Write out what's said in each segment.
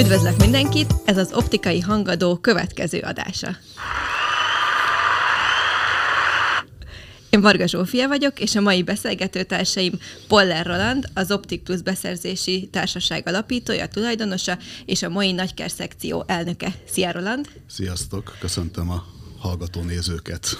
Üdvözlök mindenkit, ez az Optikai Hangadó következő adása. Én Varga Zsófia vagyok, és a mai beszélgetőtársaim Poller Roland, az Optik Plus beszerzési társaság alapítója, tulajdonosa, és a mai nagyker szekció elnöke. Szia Roland! Sziasztok, köszöntöm a hallgató nézőket!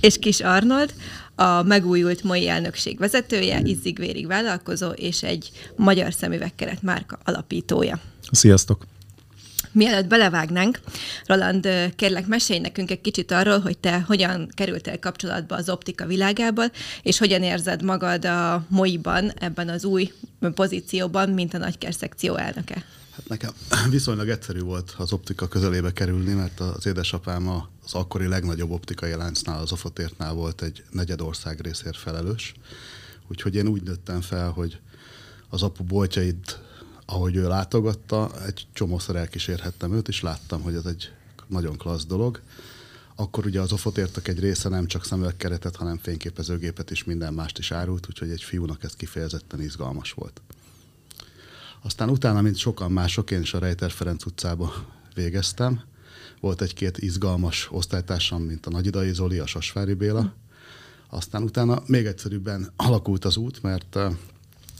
és Kis Arnold, a megújult mai elnökség vezetője, izzig-vérig vállalkozó, és egy magyar szemüvegkeret márka alapítója. Sziasztok! Mielőtt belevágnánk, Roland, kérlek, mesélj nekünk egy kicsit arról, hogy te hogyan kerültél kapcsolatba az optika világából, és hogyan érzed magad a MOI-ban, ebben az új pozícióban, mint a nagyker szekció elnöke. Hát nekem viszonylag egyszerű volt az optika közelébe kerülni, mert az édesapám az akkori legnagyobb optikai láncnál, az Ofotértnál volt egy negyedország részért felelős. Úgyhogy én úgy nőttem fel, hogy az apu boltjait ahogy ő látogatta, egy csomószor elkísérhettem őt, és láttam, hogy ez egy nagyon klassz dolog. Akkor ugye az ofotértek egy része nem csak szemüvegkeretet, hanem fényképezőgépet is, minden mást is árult, úgyhogy egy fiúnak ez kifejezetten izgalmas volt. Aztán utána, mint sokan mások, én is a Rejter Ferenc utcába végeztem. Volt egy-két izgalmas osztálytársam, mint a Nagyidai Zoli, a Sasvári Béla. Aztán utána még egyszerűbben alakult az út, mert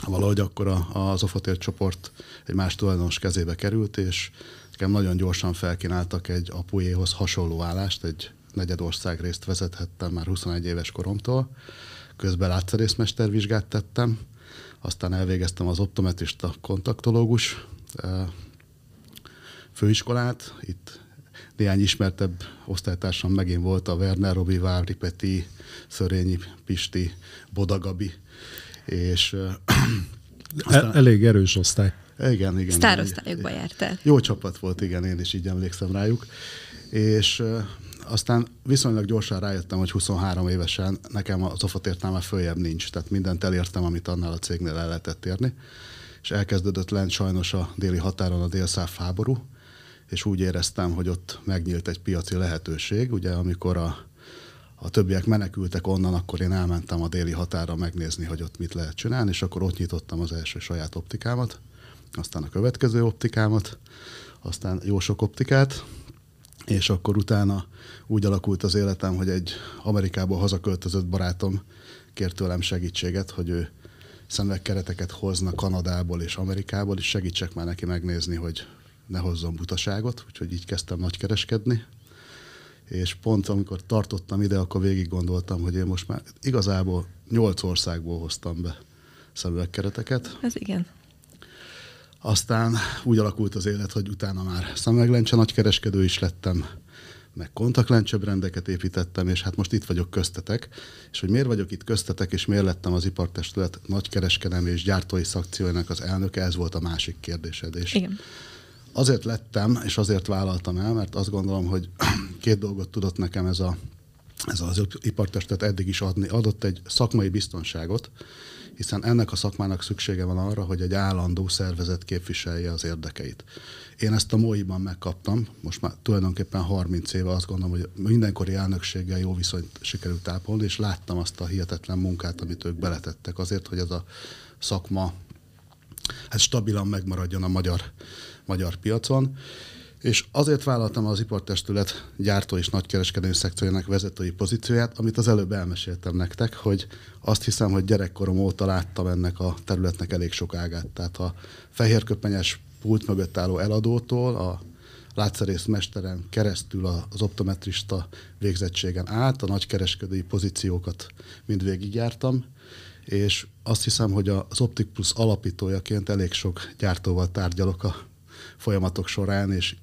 valahogy akkor az Ofotér csoport egy más tulajdonos kezébe került, és nekem nagyon gyorsan felkínáltak egy apujéhoz hasonló állást, egy negyedország részt vezethettem már 21 éves koromtól. Közben látszerészmester vizsgát tettem, aztán elvégeztem az optometrista kontaktológus főiskolát, itt néhány ismertebb osztálytársam megint volt, a Werner Robi, Vávri Peti, Szörényi Pisti, Bodagabi, és aztán... Elég erős osztály. Igen, igen. Sztárosztályokba jártál. Jó csapat volt, igen, én is így emlékszem rájuk. És aztán viszonylag gyorsan rájöttem, hogy 23 évesen nekem az ofotértnál már följebb nincs, tehát mindent elértem, amit annál a cégnél el lehetett érni. És elkezdődött lent sajnos a déli határon a délszáv háború, és úgy éreztem, hogy ott megnyílt egy piaci lehetőség, ugye amikor a a többiek menekültek onnan, akkor én elmentem a déli határa megnézni, hogy ott mit lehet csinálni, és akkor ott nyitottam az első saját optikámat, aztán a következő optikámat, aztán jó sok optikát, és akkor utána úgy alakult az életem, hogy egy Amerikából hazaköltözött barátom kért tőlem segítséget, hogy ő szemüvegkereteket hozna Kanadából és Amerikából, és segítsek már neki megnézni, hogy ne hozzon butaságot, úgyhogy így kezdtem nagykereskedni, és pont amikor tartottam ide, akkor végig gondoltam, hogy én most már igazából nyolc országból hoztam be szemüvegkereteket. Ez igen. Aztán úgy alakult az élet, hogy utána már szemüveglencse nagykereskedő is lettem, meg kontaktlencsebrendeket építettem, és hát most itt vagyok köztetek. És hogy miért vagyok itt köztetek, és miért lettem az ipartestület nagykereskedelmi és gyártói szakciójának az elnöke, ez volt a másik kérdésed. És Igen azért lettem, és azért vállaltam el, mert azt gondolom, hogy két dolgot tudott nekem ez, a, ez az ipartestet eddig is adni. Adott egy szakmai biztonságot, hiszen ennek a szakmának szüksége van arra, hogy egy állandó szervezet képviselje az érdekeit. Én ezt a MOI-ban megkaptam, most már tulajdonképpen 30 éve azt gondolom, hogy mindenkori elnökséggel jó viszonyt sikerült tápolni, és láttam azt a hihetetlen munkát, amit ők beletettek azért, hogy ez a szakma hát stabilan megmaradjon a magyar magyar piacon, és azért vállaltam az ipartestület gyártó és nagykereskedő szekciójának vezetői pozícióját, amit az előbb elmeséltem nektek, hogy azt hiszem, hogy gyerekkorom óta láttam ennek a területnek elég sok ágát. Tehát a fehérköpenyes pult mögött álló eladótól, a látszerész mesteren keresztül az optometrista végzettségen át, a nagykereskedői pozíciókat mind végigjártam, és azt hiszem, hogy az Optic Plus alapítójaként elég sok gyártóval tárgyalok a folyamatok során, és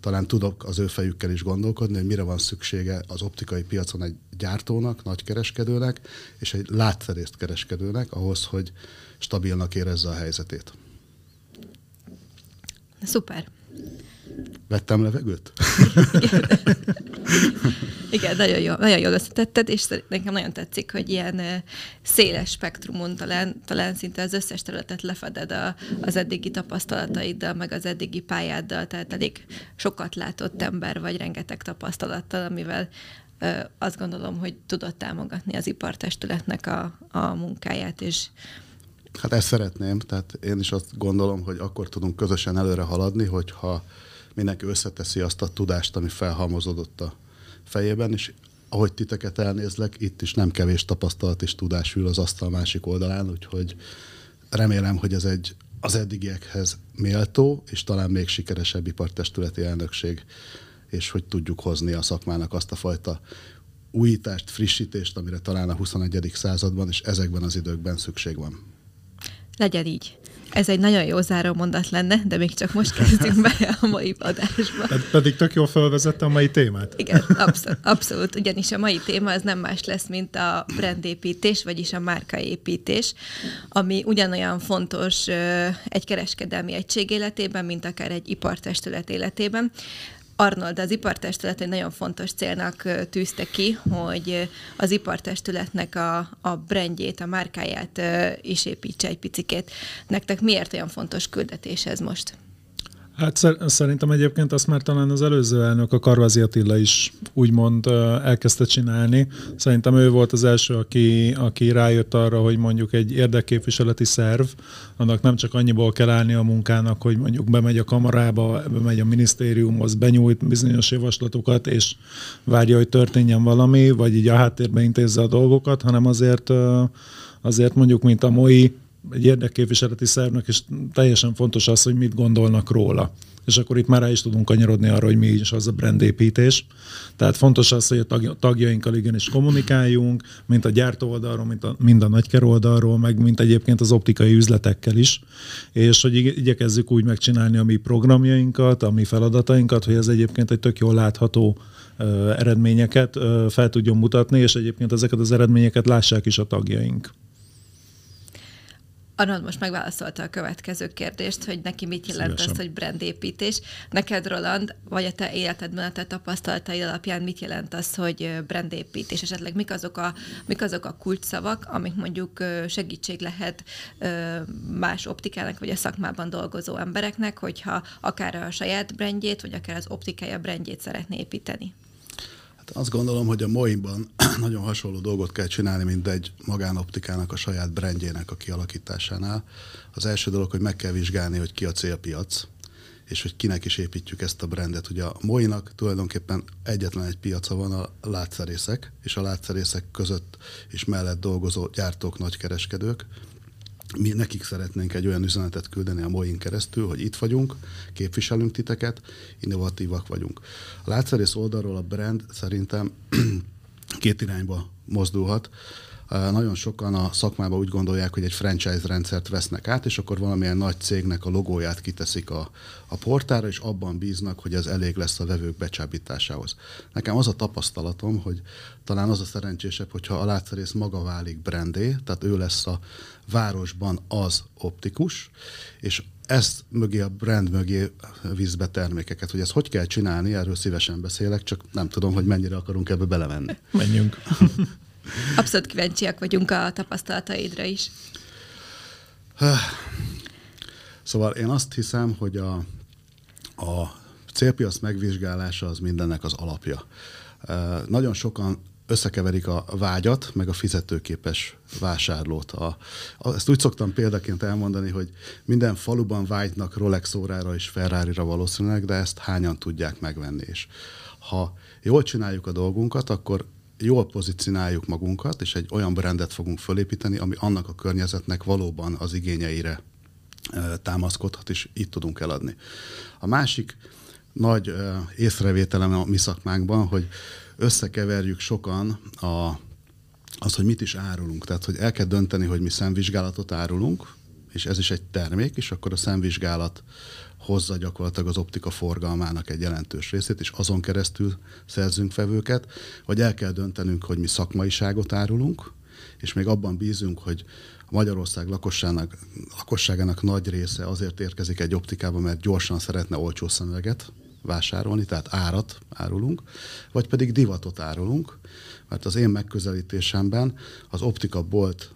talán tudok az ő fejükkel is gondolkodni, hogy mire van szüksége az optikai piacon egy gyártónak, nagy kereskedőnek, és egy látszerészt kereskedőnek ahhoz, hogy stabilnak érezze a helyzetét. Szuper. Vettem levegőt? Igen, nagyon, jó, nagyon jól összetetted, és nekem nagyon tetszik, hogy ilyen széles spektrumon talán, talán szinte az összes területet lefeded a, az eddigi tapasztalataiddal, meg az eddigi pályáddal, tehát elég sokat látott ember vagy rengeteg tapasztalattal, amivel azt gondolom, hogy tudott támogatni az ipartestületnek a, a munkáját, és Hát ezt szeretném, tehát én is azt gondolom, hogy akkor tudunk közösen előre haladni, hogyha mindenki összeteszi azt a tudást, ami felhalmozódott a fejében, és ahogy titeket elnézlek, itt is nem kevés tapasztalat és tudás ül az asztal másik oldalán, úgyhogy remélem, hogy ez egy az eddigiekhez méltó, és talán még sikeresebb ipartestületi elnökség, és hogy tudjuk hozni a szakmának azt a fajta újítást, frissítést, amire talán a 21. században és ezekben az időkben szükség van. Legyen így. Ez egy nagyon jó záró mondat lenne, de még csak most kezdünk be a mai adásba. Ped- pedig tök jól felvezette a mai témát. Igen, abszolút, abszolút. Ugyanis a mai téma az nem más lesz, mint a brandépítés, vagyis a márkaépítés, ami ugyanolyan fontos egy kereskedelmi egység életében, mint akár egy ipartestület életében. Arnold az ipartestület egy nagyon fontos célnak tűzte ki, hogy az ipartestületnek a, a brandjét, a márkáját is építse egy picikét. Nektek miért olyan fontos küldetés ez most? Hát szerintem egyébként azt már talán az előző elnök, a Karvazi Attila is úgymond elkezdte csinálni. Szerintem ő volt az első, aki, aki rájött arra, hogy mondjuk egy érdekképviseleti szerv, annak nem csak annyiból kell állni a munkának, hogy mondjuk bemegy a kamarába, bemegy a minisztériumhoz, benyújt bizonyos javaslatokat, és várja, hogy történjen valami, vagy így a háttérbe intézze a dolgokat, hanem azért, azért mondjuk, mint a MOI, egy érdekképviseleti szervnek, és teljesen fontos az, hogy mit gondolnak róla. És akkor itt már rá is tudunk kanyarodni arra, hogy mi is az a brandépítés. Tehát fontos az, hogy a tagjainkkal igenis kommunikáljunk, mint a gyártó oldalról, mint a, mind a nagyker oldalról, meg mint egyébként az optikai üzletekkel is. És hogy igyekezzük úgy megcsinálni a mi programjainkat, a mi feladatainkat, hogy ez egyébként egy tök jól látható eredményeket fel tudjon mutatni, és egyébként ezeket az eredményeket lássák is a tagjaink. Arnold most megválaszolta a következő kérdést, hogy neki mit jelent Szívesen. az, hogy brandépítés. Neked, Roland, vagy a te életedben, a te tapasztalatai alapján mit jelent az, hogy brandépítés? Esetleg mik azok a, mik azok a kulcsszavak, amik mondjuk segítség lehet más optikának, vagy a szakmában dolgozó embereknek, hogyha akár a saját brandjét, vagy akár az optikája brandjét szeretné építeni? Azt gondolom, hogy a Moimban nagyon hasonló dolgot kell csinálni, mint egy magánoptikának a saját brandjének a kialakításánál. Az első dolog, hogy meg kell vizsgálni, hogy ki a célpiac, és hogy kinek is építjük ezt a brandet. Ugye a Moinak tulajdonképpen egyetlen egy piaca van, a látszerészek, és a látszerészek között is mellett dolgozó gyártók, nagykereskedők mi nekik szeretnénk egy olyan üzenetet küldeni a MOIN keresztül, hogy itt vagyunk, képviselünk titeket, innovatívak vagyunk. A látszerész oldalról a brand szerintem két irányba mozdulhat. Nagyon sokan a szakmában úgy gondolják, hogy egy franchise rendszert vesznek át, és akkor valamilyen nagy cégnek a logóját kiteszik a, a portára, és abban bíznak, hogy ez elég lesz a vevők becsábításához. Nekem az a tapasztalatom, hogy talán az a szerencsésebb, hogyha a látszerész maga válik brandé, tehát ő lesz a városban az optikus, és ezt mögé a brand mögé vízbe termékeket. Hogy ezt hogy kell csinálni, erről szívesen beszélek, csak nem tudom, hogy mennyire akarunk ebbe belemenni. Menjünk. Abszolút kíváncsiak vagyunk a tapasztalataidra is. Szóval én azt hiszem, hogy a, a célpiac megvizsgálása az mindennek az alapja. Nagyon sokan összekeverik a vágyat, meg a fizetőképes vásárlót. A, a, ezt úgy szoktam példaként elmondani, hogy minden faluban vágynak Rolex órára és Ferrari-ra valószínűleg, de ezt hányan tudják megvenni. És ha jól csináljuk a dolgunkat, akkor jól pozícionáljuk magunkat, és egy olyan brandet fogunk fölépíteni, ami annak a környezetnek valóban az igényeire támaszkodhat, és itt tudunk eladni. A másik nagy észrevételem a mi szakmánkban, hogy összekeverjük sokan a, az, hogy mit is árulunk. Tehát, hogy el kell dönteni, hogy mi szemvizsgálatot árulunk, és ez is egy termék, és akkor a szemvizsgálat hozza gyakorlatilag az optika forgalmának egy jelentős részét, és azon keresztül szerzünk vevőket, vagy el kell döntenünk, hogy mi szakmaiságot árulunk, és még abban bízunk, hogy Magyarország lakosságának, lakosságának nagy része azért érkezik egy optikába, mert gyorsan szeretne olcsó szemüveget vásárolni, tehát árat árulunk, vagy pedig divatot árulunk, mert az én megközelítésemben az optika bolt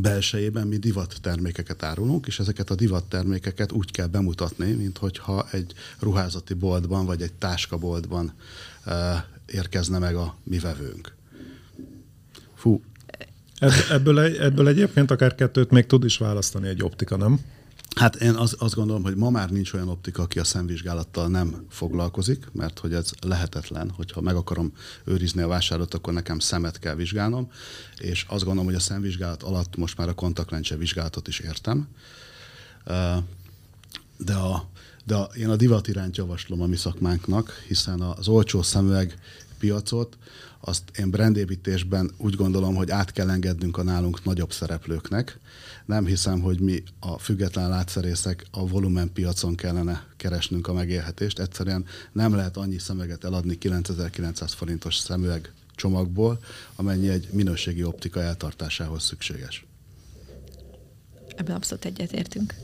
belsejében mi divat termékeket árulunk, és ezeket a divat termékeket úgy kell bemutatni, mint hogyha egy ruházati boltban vagy egy táskaboltban uh, érkezne meg a mi vevőnk. Fú, Ebből, ebből egyébként akár kettőt még tud is választani egy optika, nem? Hát én az, azt gondolom, hogy ma már nincs olyan optika, aki a szemvizsgálattal nem foglalkozik, mert hogy ez lehetetlen, hogyha meg akarom őrizni a vásárlót, akkor nekem szemet kell vizsgálnom, és azt gondolom, hogy a szemvizsgálat alatt most már a kontaktlencse vizsgálatot is értem. De, a, de a, én a divat irányt javaslom a mi szakmánknak, hiszen az olcsó szemüveg piacot, azt én brandépítésben úgy gondolom, hogy át kell engednünk a nálunk nagyobb szereplőknek, nem hiszem, hogy mi a független látszerészek a volumen piacon kellene keresnünk a megélhetést. Egyszerűen nem lehet annyi szemeget eladni 9900 forintos szemüveg csomagból, amennyi egy minőségi optika eltartásához szükséges. Ebben abszolút egyetértünk.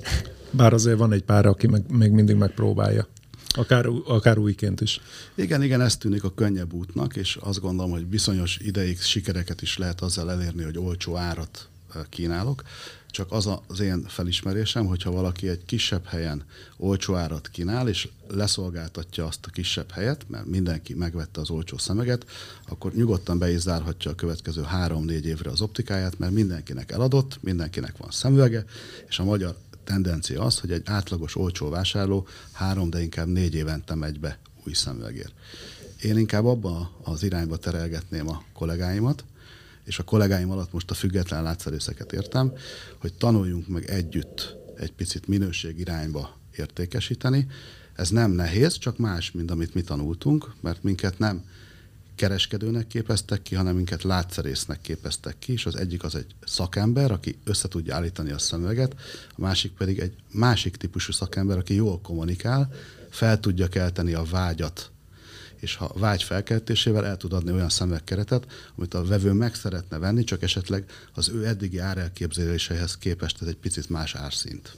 Bár azért van egy pár, aki meg, még mindig megpróbálja. Akár, akár újként is. Igen, igen, ez tűnik a könnyebb útnak, és azt gondolom, hogy bizonyos ideig sikereket is lehet azzal elérni, hogy olcsó árat eh, kínálok. Csak az az én felismerésem, hogyha valaki egy kisebb helyen olcsó árat kínál, és leszolgáltatja azt a kisebb helyet, mert mindenki megvette az olcsó szemeget, akkor nyugodtan be is zárhatja a következő három-négy évre az optikáját, mert mindenkinek eladott, mindenkinek van szemüvege, és a magyar tendencia az, hogy egy átlagos olcsó vásárló három, de inkább négy évente megy be új szemüvegért. Én inkább abba az irányba terelgetném a kollégáimat, és a kollégáim alatt most a független látszerészeket értem, hogy tanuljunk meg együtt egy picit minőség irányba értékesíteni. Ez nem nehéz, csak más, mint amit mi tanultunk, mert minket nem kereskedőnek képeztek ki, hanem minket látszerésznek képeztek ki, és az egyik az egy szakember, aki össze tudja állítani a szemüveget, a másik pedig egy másik típusú szakember, aki jól kommunikál, fel tudja kelteni a vágyat és ha vágy felkeltésével el tud adni olyan szemekkeretet, amit a vevő meg szeretne venni, csak esetleg az ő eddigi árelképzeléseihez képest ez egy picit más árszint.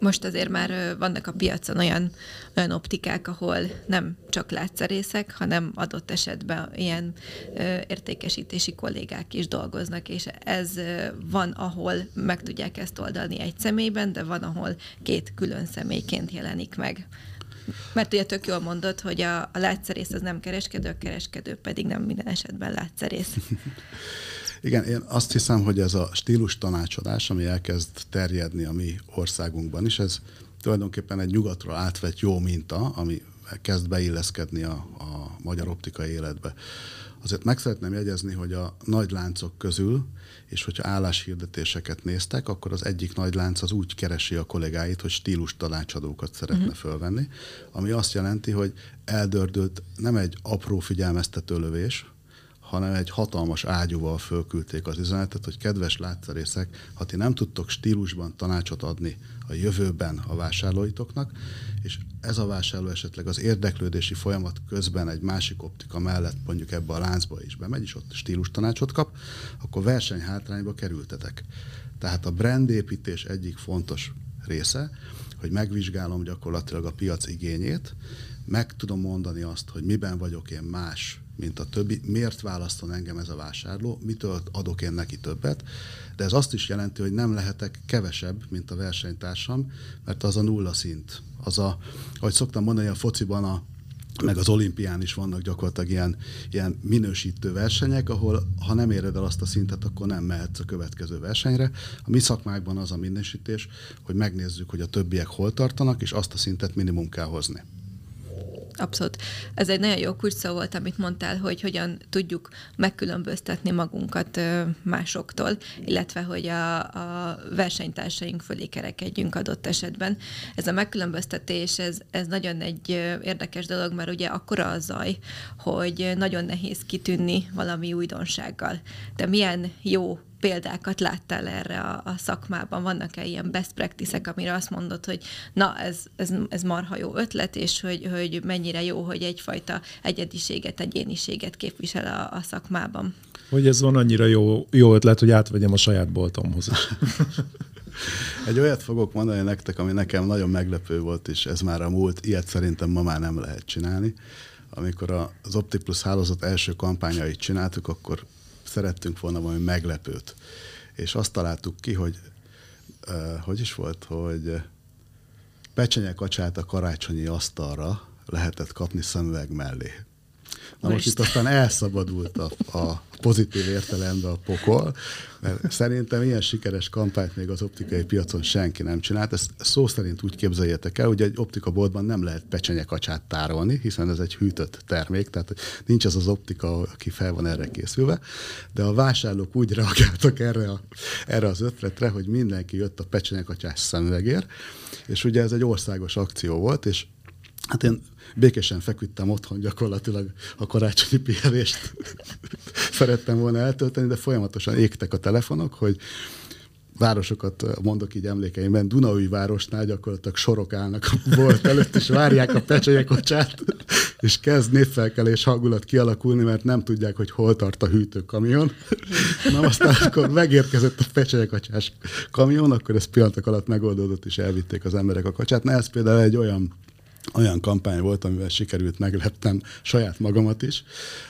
Most azért már vannak a piacon olyan, olyan optikák, ahol nem csak látszerészek, hanem adott esetben ilyen értékesítési kollégák is dolgoznak, és ez van, ahol meg tudják ezt oldani egy személyben, de van, ahol két külön személyként jelenik meg. Mert ugye tök jól mondod, hogy a, a látszerész az nem kereskedő, a kereskedő pedig nem minden esetben látszerész. Igen, én azt hiszem, hogy ez a stílus tanácsadás, ami elkezd terjedni a mi országunkban is, ez tulajdonképpen egy nyugatról átvett jó minta, ami kezd beilleszkedni a, a magyar optikai életbe. Azért meg szeretném jegyezni, hogy a nagy láncok közül, és hogyha álláshirdetéseket néztek, akkor az egyik nagy lánc az úgy keresi a kollégáit, hogy stílus tanácsadókat szeretne uh-huh. fölvenni, ami azt jelenti, hogy eldördült nem egy apró figyelmeztető lövés, hanem egy hatalmas ágyúval fölküldték az üzenetet, hogy kedves látszerészek, ha ti nem tudtok stílusban tanácsot adni a jövőben a vásárlóitoknak, és ez a vásárló esetleg az érdeklődési folyamat közben egy másik optika mellett mondjuk ebbe a láncba is bemegy, és ott stílus tanácsot kap, akkor versenyhátrányba kerültetek. Tehát a brandépítés egyik fontos része, hogy megvizsgálom gyakorlatilag a piac igényét, meg tudom mondani azt, hogy miben vagyok én más, mint a többi, miért választom engem ez a vásárló, mitől adok én neki többet, de ez azt is jelenti, hogy nem lehetek kevesebb, mint a versenytársam, mert az a nulla szint. Az a, ahogy szoktam mondani, a fociban a meg az olimpián is vannak gyakorlatilag ilyen, ilyen minősítő versenyek, ahol ha nem éred el azt a szintet, akkor nem mehetsz a következő versenyre. A mi szakmákban az a minősítés, hogy megnézzük, hogy a többiek hol tartanak, és azt a szintet minimum kell hozni. Abszolút. Ez egy nagyon jó kulcsszó volt, amit mondtál, hogy hogyan tudjuk megkülönböztetni magunkat másoktól, illetve hogy a, a versenytársaink fölé kerekedjünk adott esetben. Ez a megkülönböztetés, ez, ez nagyon egy érdekes dolog, mert ugye akkora a zaj, hogy nagyon nehéz kitűnni valami újdonsággal. De milyen jó példákat láttál erre a, a szakmában? Vannak-e ilyen best practice-ek, amire azt mondod, hogy na, ez, ez, ez marha jó ötlet, és hogy, hogy mennyire jó, hogy egyfajta egyediséget, egyéniséget képvisel a, a szakmában? Hogy ez van annyira jó, jó ötlet, hogy átvegyem a saját boltomhoz is. Egy olyat fogok mondani nektek, ami nekem nagyon meglepő volt, és ez már a múlt, ilyet szerintem ma már nem lehet csinálni. Amikor az Optiplus hálózat első kampányait csináltuk, akkor szerettünk volna valami meglepőt. És azt találtuk ki, hogy hogy is volt, hogy pecsenye kacsát a karácsonyi asztalra lehetett kapni szemüveg mellé. Na most itt aztán elszabadult a, a pozitív értelemben a pokol, mert szerintem ilyen sikeres kampányt még az optikai piacon senki nem csinált. Ezt szó szerint úgy képzeljétek el, hogy egy optikaboltban nem lehet pecsenyekacsát tárolni, hiszen ez egy hűtött termék, tehát nincs az az optika, aki fel van erre készülve, de a vásárlók úgy reagáltak erre, a, erre az ötletre, hogy mindenki jött a pecsenyekacsás szemüvegért, és ugye ez egy országos akció volt, és Hát én békésen feküdtem otthon gyakorlatilag a karácsonyi pihenést szerettem volna eltölteni, de folyamatosan égtek a telefonok, hogy városokat mondok így emlékeimben, Dunaúj városnál gyakorlatilag sorok állnak a bolt előtt, és várják a pecsenyekocsát, és kezd népfelkelés hangulat kialakulni, mert nem tudják, hogy hol tart a hűtőkamion. Na aztán akkor megérkezett a pecsenyekocsás kamion, akkor ez pillanatok alatt megoldódott, és elvitték az emberek a kacsát. Na ez például egy olyan olyan kampány volt, amivel sikerült megleptem saját magamat is,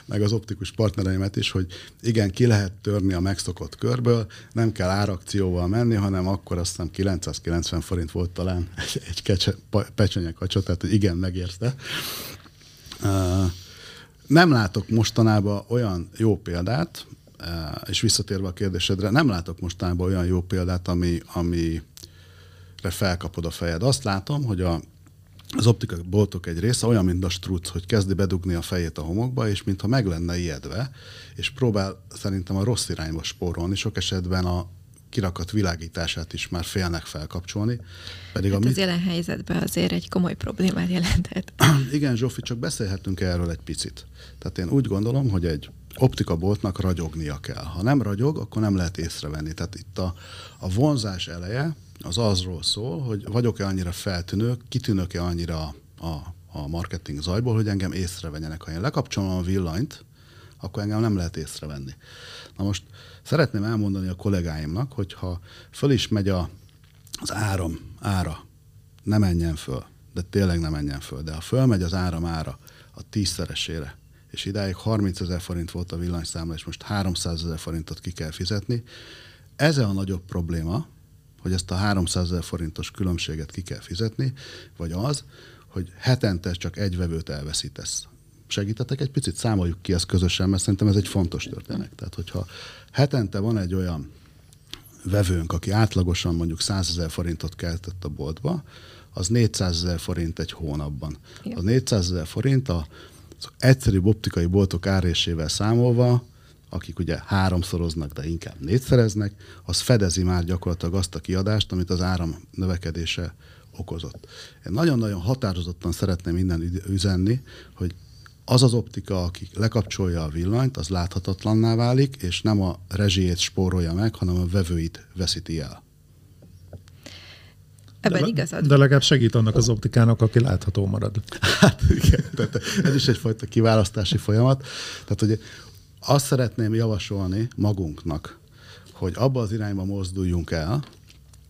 meg az optikus partnereimet is, hogy igen, ki lehet törni a megszokott körből, nem kell árakcióval menni, hanem akkor azt hiszem 990 forint volt talán egy, egy kecse, pecsenye kacsa, tehát igen, megérte. Nem látok mostanában olyan jó példát, és visszatérve a kérdésedre, nem látok mostanában olyan jó példát, ami, amire felkapod a fejed. Azt látom, hogy a az optikai boltok egy része olyan, mint a struc, hogy kezdi bedugni a fejét a homokba, és mintha meg lenne ijedve, és próbál szerintem a rossz irányba spórolni, sok esetben a kirakat világítását is már félnek felkapcsolni. Pedig hát a az mit... jelen helyzetben azért egy komoly problémát jelentett. Igen, Zsófi, csak beszélhetünk erről egy picit. Tehát én úgy gondolom, hogy egy optika boltnak ragyognia kell. Ha nem ragyog, akkor nem lehet észrevenni. Tehát itt a, a vonzás eleje, az azról szól, hogy vagyok-e annyira feltűnő, kitűnök-e annyira a, a marketing zajból, hogy engem észrevenjenek. Ha én lekapcsolom a villanyt, akkor engem nem lehet észrevenni. Na most szeretném elmondani a kollégáimnak, hogy ha föl is megy a, az áram ára, ne menjen föl, de tényleg ne menjen föl, de ha fölmegy az áram ára a tízszeresére, és idáig 30 ezer forint volt a villanyszámla, és most 300 ezer forintot ki kell fizetni, ez a nagyobb probléma, hogy ezt a 300 ezer forintos különbséget ki kell fizetni, vagy az, hogy hetente csak egy vevőt elveszítesz. Segítetek egy picit, számoljuk ki ezt közösen, mert szerintem ez egy fontos történet. Tehát, hogyha hetente van egy olyan vevőnk, aki átlagosan mondjuk 100 ezer forintot keltett a boltba, az 400 ezer forint egy hónapban. Az 400 ezer forint az egyszerűbb optikai boltok árésével számolva akik ugye háromszoroznak, de inkább négyszereznek, az fedezi már gyakorlatilag azt a kiadást, amit az áram növekedése okozott. Én nagyon-nagyon határozottan szeretném innen üzenni, hogy az az optika, aki lekapcsolja a villanyt, az láthatatlanná válik, és nem a rezsijét spórolja meg, hanem a vevőit veszíti el. Ebben de, igazad. De legalább segít annak az optikának, aki látható marad. Hát igen, tehát ez is egyfajta kiválasztási folyamat. Tehát, hogy azt szeretném javasolni magunknak, hogy abba az irányba mozduljunk el,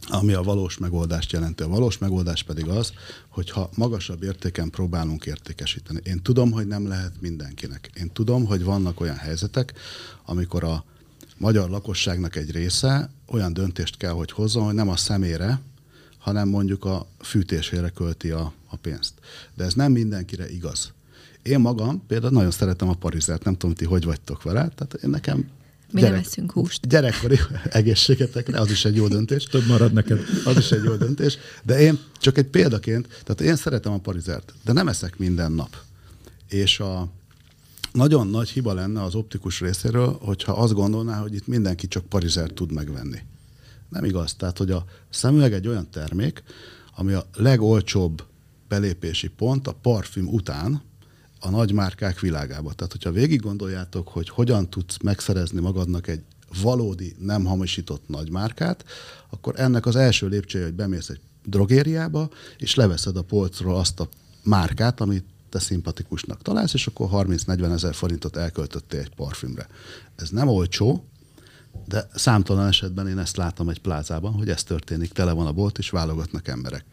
ami a valós megoldást jelenti. A valós megoldás pedig az, hogyha magasabb értéken próbálunk értékesíteni. Én tudom, hogy nem lehet mindenkinek. Én tudom, hogy vannak olyan helyzetek, amikor a magyar lakosságnak egy része olyan döntést kell, hogy hozzon, hogy nem a szemére, hanem mondjuk a fűtésére költi a, a pénzt. De ez nem mindenkire igaz. Én magam például nagyon szeretem a parizert, nem tudom, ti hogy vagytok vele, tehát én nekem mi gyerek, nem eszünk húst. Gyerekkori egészségetekre, az is egy jó döntés. Több marad neked. Az is egy jó döntés. De én csak egy példaként, tehát én szeretem a parizert, de nem eszek minden nap. És a nagyon nagy hiba lenne az optikus részéről, hogyha azt gondolná, hogy itt mindenki csak parizert tud megvenni. Nem igaz. Tehát, hogy a szemüveg egy olyan termék, ami a legolcsóbb belépési pont a parfüm után, a nagymárkák világába. Tehát, hogyha végig gondoljátok, hogy hogyan tudsz megszerezni magadnak egy valódi, nem hamisított nagymárkát, akkor ennek az első lépcsője, hogy bemész egy drogériába, és leveszed a polcról azt a márkát, amit te szimpatikusnak találsz, és akkor 30-40 ezer forintot elköltöttél egy parfümre. Ez nem olcsó, de számtalan esetben én ezt látom egy plázában, hogy ez történik, tele van a bolt, és válogatnak emberek.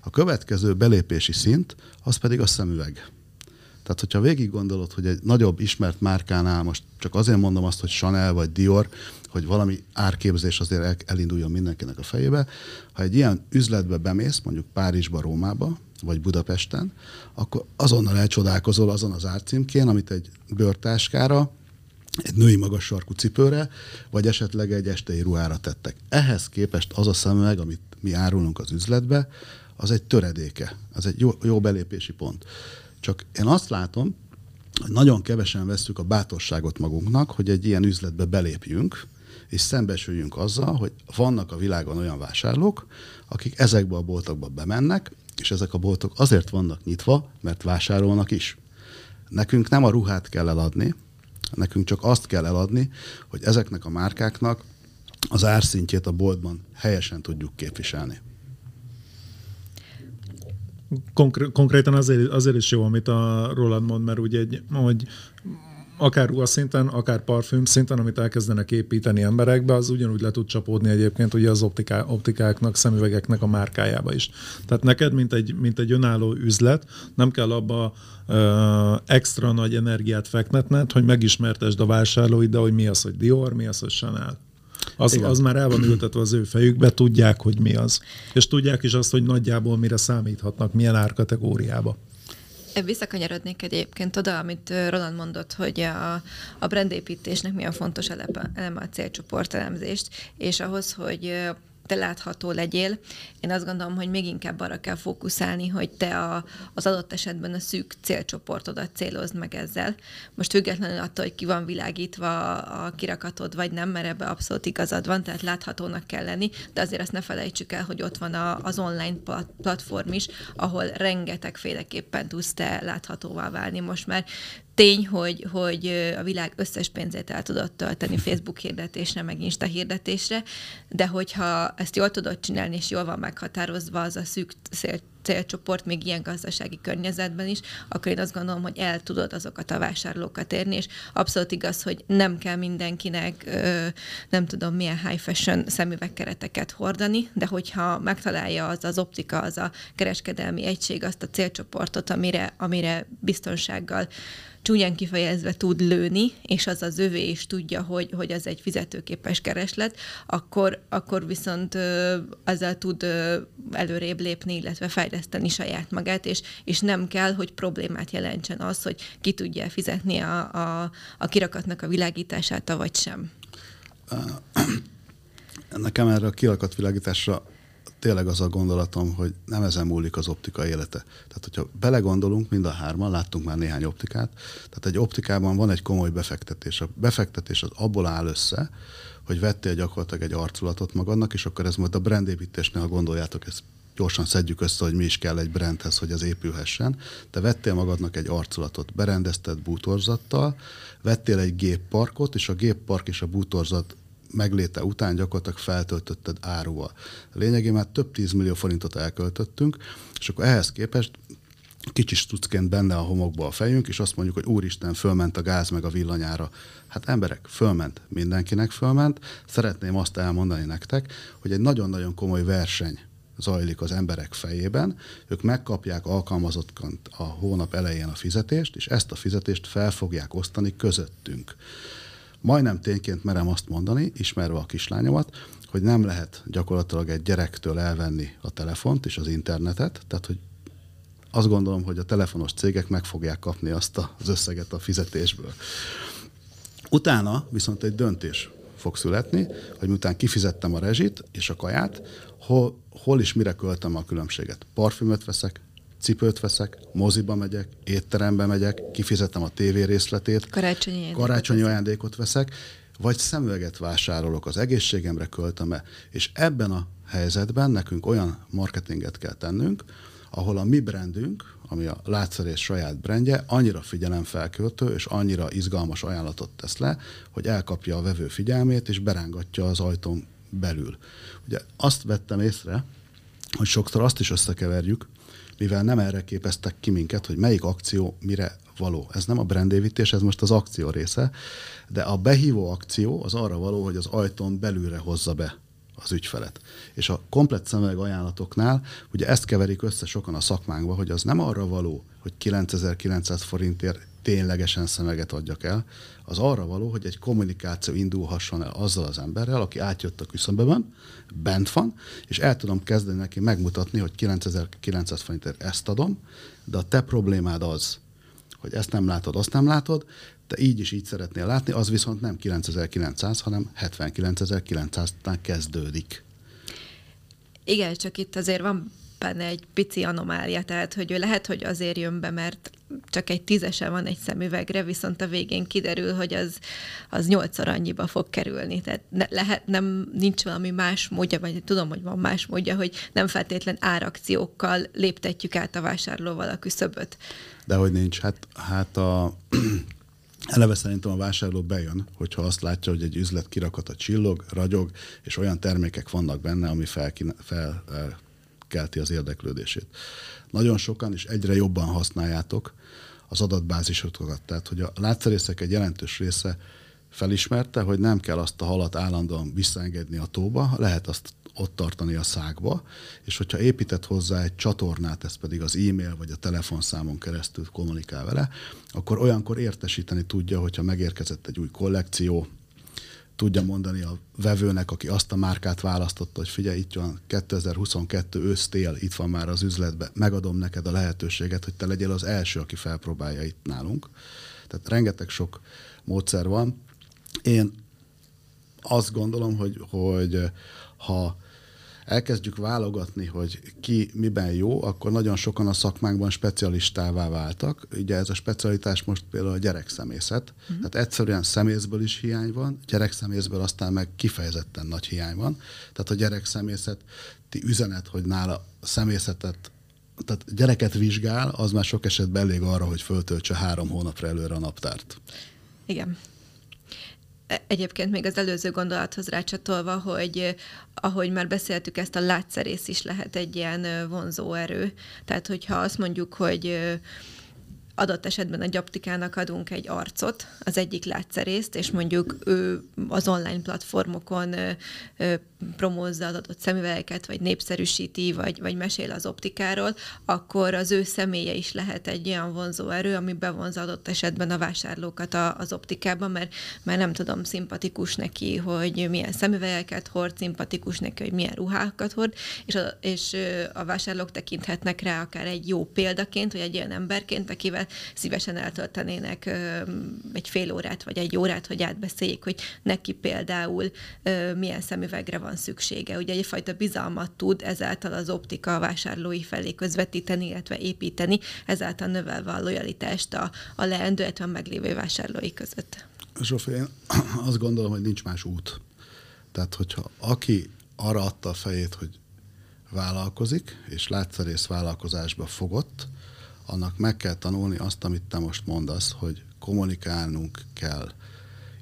A következő belépési szint, az pedig a szemüveg. Tehát, hogyha végig gondolod, hogy egy nagyobb ismert márkánál, most csak azért mondom azt, hogy Chanel vagy Dior, hogy valami árképzés azért elinduljon mindenkinek a fejébe, ha egy ilyen üzletbe bemész, mondjuk Párizsba, Rómába, vagy Budapesten, akkor azonnal elcsodálkozol azon az árcímkén, amit egy bőrtáskára, egy női magas sarkú cipőre, vagy esetleg egy estei ruhára tettek. Ehhez képest az a szemüveg, amit mi árulunk az üzletbe, az egy töredéke, az egy jó, jó belépési pont. Csak én azt látom, hogy nagyon kevesen veszük a bátorságot magunknak, hogy egy ilyen üzletbe belépjünk, és szembesüljünk azzal, hogy vannak a világon olyan vásárlók, akik ezekbe a boltokba bemennek, és ezek a boltok azért vannak nyitva, mert vásárolnak is. Nekünk nem a ruhát kell eladni, nekünk csak azt kell eladni, hogy ezeknek a márkáknak az árszintjét a boltban helyesen tudjuk képviselni. Konkr- konkrétan azért, azért is jó, amit a Roland mond, mert ugye egy, hogy akár ruhaszinten, akár parfüm szinten, amit elkezdenek építeni emberekbe, az ugyanúgy le tud csapódni egyébként ugye az optiká, optikáknak, szemüvegeknek a márkájába is. Tehát neked, mint egy, mint egy önálló üzlet, nem kell abba ö, extra nagy energiát fektetned, hogy megismertesd a vásárlóid, de hogy mi az, hogy Dior, mi az, hogy Chanel. Az, az már el van ültetve az ő fejükbe, tudják, hogy mi az. És tudják is azt, hogy nagyjából mire számíthatnak, milyen árkategóriába. Visszakanyarodnék egyébként oda, amit Roland mondott, hogy a, a brandépítésnek milyen fontos eleme a célcsoport elemzést, és ahhoz, hogy te látható legyél. Én azt gondolom, hogy még inkább arra kell fókuszálni, hogy te a, az adott esetben a szűk célcsoportodat célozd meg ezzel. Most függetlenül attól, hogy ki van világítva a kirakatod, vagy nem, mert ebbe abszolút igazad van, tehát láthatónak kell lenni, de azért azt ne felejtsük el, hogy ott van a, az online platform is, ahol rengetegféleképpen tudsz te láthatóvá válni. Most már tény, hogy, hogy a világ összes pénzét el tudod tölteni Facebook hirdetésre, meg Insta hirdetésre, de hogyha ezt jól tudod csinálni, és jól van meghatározva az a szűk cél, célcsoport még ilyen gazdasági környezetben is, akkor én azt gondolom, hogy el tudod azokat a vásárlókat érni, és abszolút igaz, hogy nem kell mindenkinek nem tudom milyen high fashion szemüvegkereteket hordani, de hogyha megtalálja az az optika, az a kereskedelmi egység, azt a célcsoportot, amire, amire biztonsággal csúnyán kifejezve tud lőni, és az az övé is tudja, hogy, hogy az egy fizetőképes kereslet, akkor, akkor viszont ö, azzal tud ö, előrébb lépni, illetve fejleszteni saját magát, és, és nem kell, hogy problémát jelentsen az, hogy ki tudja fizetni a, a, a kirakatnak a világítását, vagy sem. Nekem erre a kirakat világításra tényleg az a gondolatom, hogy nem ezen múlik az optika élete. Tehát, hogyha belegondolunk, mind a hárman, láttunk már néhány optikát, tehát egy optikában van egy komoly befektetés. A befektetés az abból áll össze, hogy vettél gyakorlatilag egy arculatot magadnak, és akkor ez majd a brandépítésnél, ha gondoljátok, ezt gyorsan szedjük össze, hogy mi is kell egy brandhez, hogy az épülhessen. Te vettél magadnak egy arculatot, berendezted bútorzattal, vettél egy gépparkot, és a géppark és a bútorzat megléte után gyakorlatilag feltöltötted áruval. Lényegében már több tízmillió forintot elköltöttünk, és akkor ehhez képest kicsi stucként benne a homokba a fejünk, és azt mondjuk, hogy úristen, fölment a gáz meg a villanyára. Hát emberek, fölment, mindenkinek fölment. Szeretném azt elmondani nektek, hogy egy nagyon-nagyon komoly verseny zajlik az emberek fejében, ők megkapják alkalmazottként a hónap elején a fizetést, és ezt a fizetést fel fogják osztani közöttünk. Majdnem tényként merem azt mondani, ismerve a kislányomat, hogy nem lehet gyakorlatilag egy gyerektől elvenni a telefont és az internetet, tehát hogy azt gondolom, hogy a telefonos cégek meg fogják kapni azt az összeget a fizetésből. Utána viszont egy döntés fog születni, hogy miután kifizettem a rezsit és a kaját, hol, hol is mire költöm a különbséget. Parfümöt veszek, cipőt veszek, moziba megyek, étterembe megyek, kifizetem a tévé részletét, karácsonyi ajándékot, karácsonyi ajándékot veszek, vagy szemüveget vásárolok, az egészségemre költöm-e. És ebben a helyzetben nekünk olyan marketinget kell tennünk, ahol a mi brandünk, ami a látszerés saját brandje, annyira figyelemfelköltő és annyira izgalmas ajánlatot tesz le, hogy elkapja a vevő figyelmét és berángatja az ajtón belül. Ugye azt vettem észre, hogy sokszor azt is összekeverjük, mivel nem erre képeztek ki minket, hogy melyik akció mire való. Ez nem a brandévítés, ez most az akció része, de a behívó akció az arra való, hogy az ajtón belülre hozza be az ügyfelet. És a komplet szemüveg ajánlatoknál ugye ezt keverik össze sokan a szakmánkba, hogy az nem arra való, hogy 9900 forintért ténylegesen szemeget adjak el, az arra való, hogy egy kommunikáció indulhasson el azzal az emberrel, aki átjött a küszöbben, bent van, és el tudom kezdeni neki megmutatni, hogy 9900 forintért ezt adom, de a te problémád az, hogy ezt nem látod, azt nem látod, te így is így szeretnél látni, az viszont nem 9900, hanem 79900-nál kezdődik. Igen, csak itt azért van benne egy pici anomália, tehát hogy ő lehet, hogy azért jön be, mert csak egy tízese van egy szemüvegre, viszont a végén kiderül, hogy az, az nyolcszor annyiba fog kerülni. Tehát ne, lehet, nem, nincs valami más módja, vagy tudom, hogy van más módja, hogy nem feltétlen árakciókkal léptetjük át a vásárlóval a küszöböt. De hogy nincs. Hát, hát a Eleve szerintem a vásárló bejön, hogyha azt látja, hogy egy üzlet kirakata csillog, ragyog, és olyan termékek vannak benne, ami felkelti fel, fel az érdeklődését. Nagyon sokan és egyre jobban használjátok az adatbázisokat. Tehát, hogy a látszerészek egy jelentős része felismerte, hogy nem kell azt a halat állandóan visszaengedni a tóba, lehet azt ott tartani a szákba, és hogyha épített hozzá egy csatornát, ez pedig az e-mail vagy a telefonszámon keresztül kommunikál vele, akkor olyankor értesíteni tudja, hogyha megérkezett egy új kollekció, tudja mondani a vevőnek, aki azt a márkát választotta, hogy figyelj, itt van 2022 ősztél, itt van már az üzletbe, megadom neked a lehetőséget, hogy te legyél az első, aki felpróbálja itt nálunk. Tehát rengeteg sok módszer van. Én azt gondolom, hogy, hogy ha elkezdjük válogatni, hogy ki miben jó, akkor nagyon sokan a szakmánkban specialistává váltak. Ugye ez a specialitás most például a gyerekszemészet. Mm. Tehát egyszerűen szemészből is hiány van, gyerekszemészből aztán meg kifejezetten nagy hiány van. Tehát a gyerekszemészet ti üzenet, hogy nála a szemészetet tehát gyereket vizsgál, az már sok esetben elég arra, hogy föltöltse három hónapra előre a naptárt. Igen. Egyébként még az előző gondolathoz rácsatolva, hogy ahogy már beszéltük, ezt a látszerész is lehet egy ilyen vonzó erő. Tehát, hogyha azt mondjuk, hogy adott esetben a gyaptikának adunk egy arcot, az egyik látszerészt, és mondjuk ő az online platformokon promózza az adott szemüvegeket, vagy népszerűsíti, vagy, vagy mesél az optikáról, akkor az ő személye is lehet egy olyan vonzó erő, ami bevonza adott esetben a vásárlókat a, az optikába, mert mert nem tudom, szimpatikus neki, hogy milyen szemüvegeket hord, szimpatikus neki, hogy milyen ruhákat hord, és a, és a vásárlók tekinthetnek rá akár egy jó példaként, vagy egy olyan emberként, akivel szívesen eltöltenének egy fél órát vagy egy órát, hogy átbeszéljék, hogy neki például milyen szemüvegre van szüksége. Ugye egyfajta bizalmat tud ezáltal az optika vásárlói felé közvetíteni, illetve építeni, ezáltal növelve a lojalitást a, a leendő, illetve a meglévő vásárlói között. Zsófi, én azt gondolom, hogy nincs más út. Tehát, hogyha aki arra adta a fejét, hogy vállalkozik, és látszerész vállalkozásba fogott, annak meg kell tanulni azt, amit te most mondasz, hogy kommunikálnunk kell.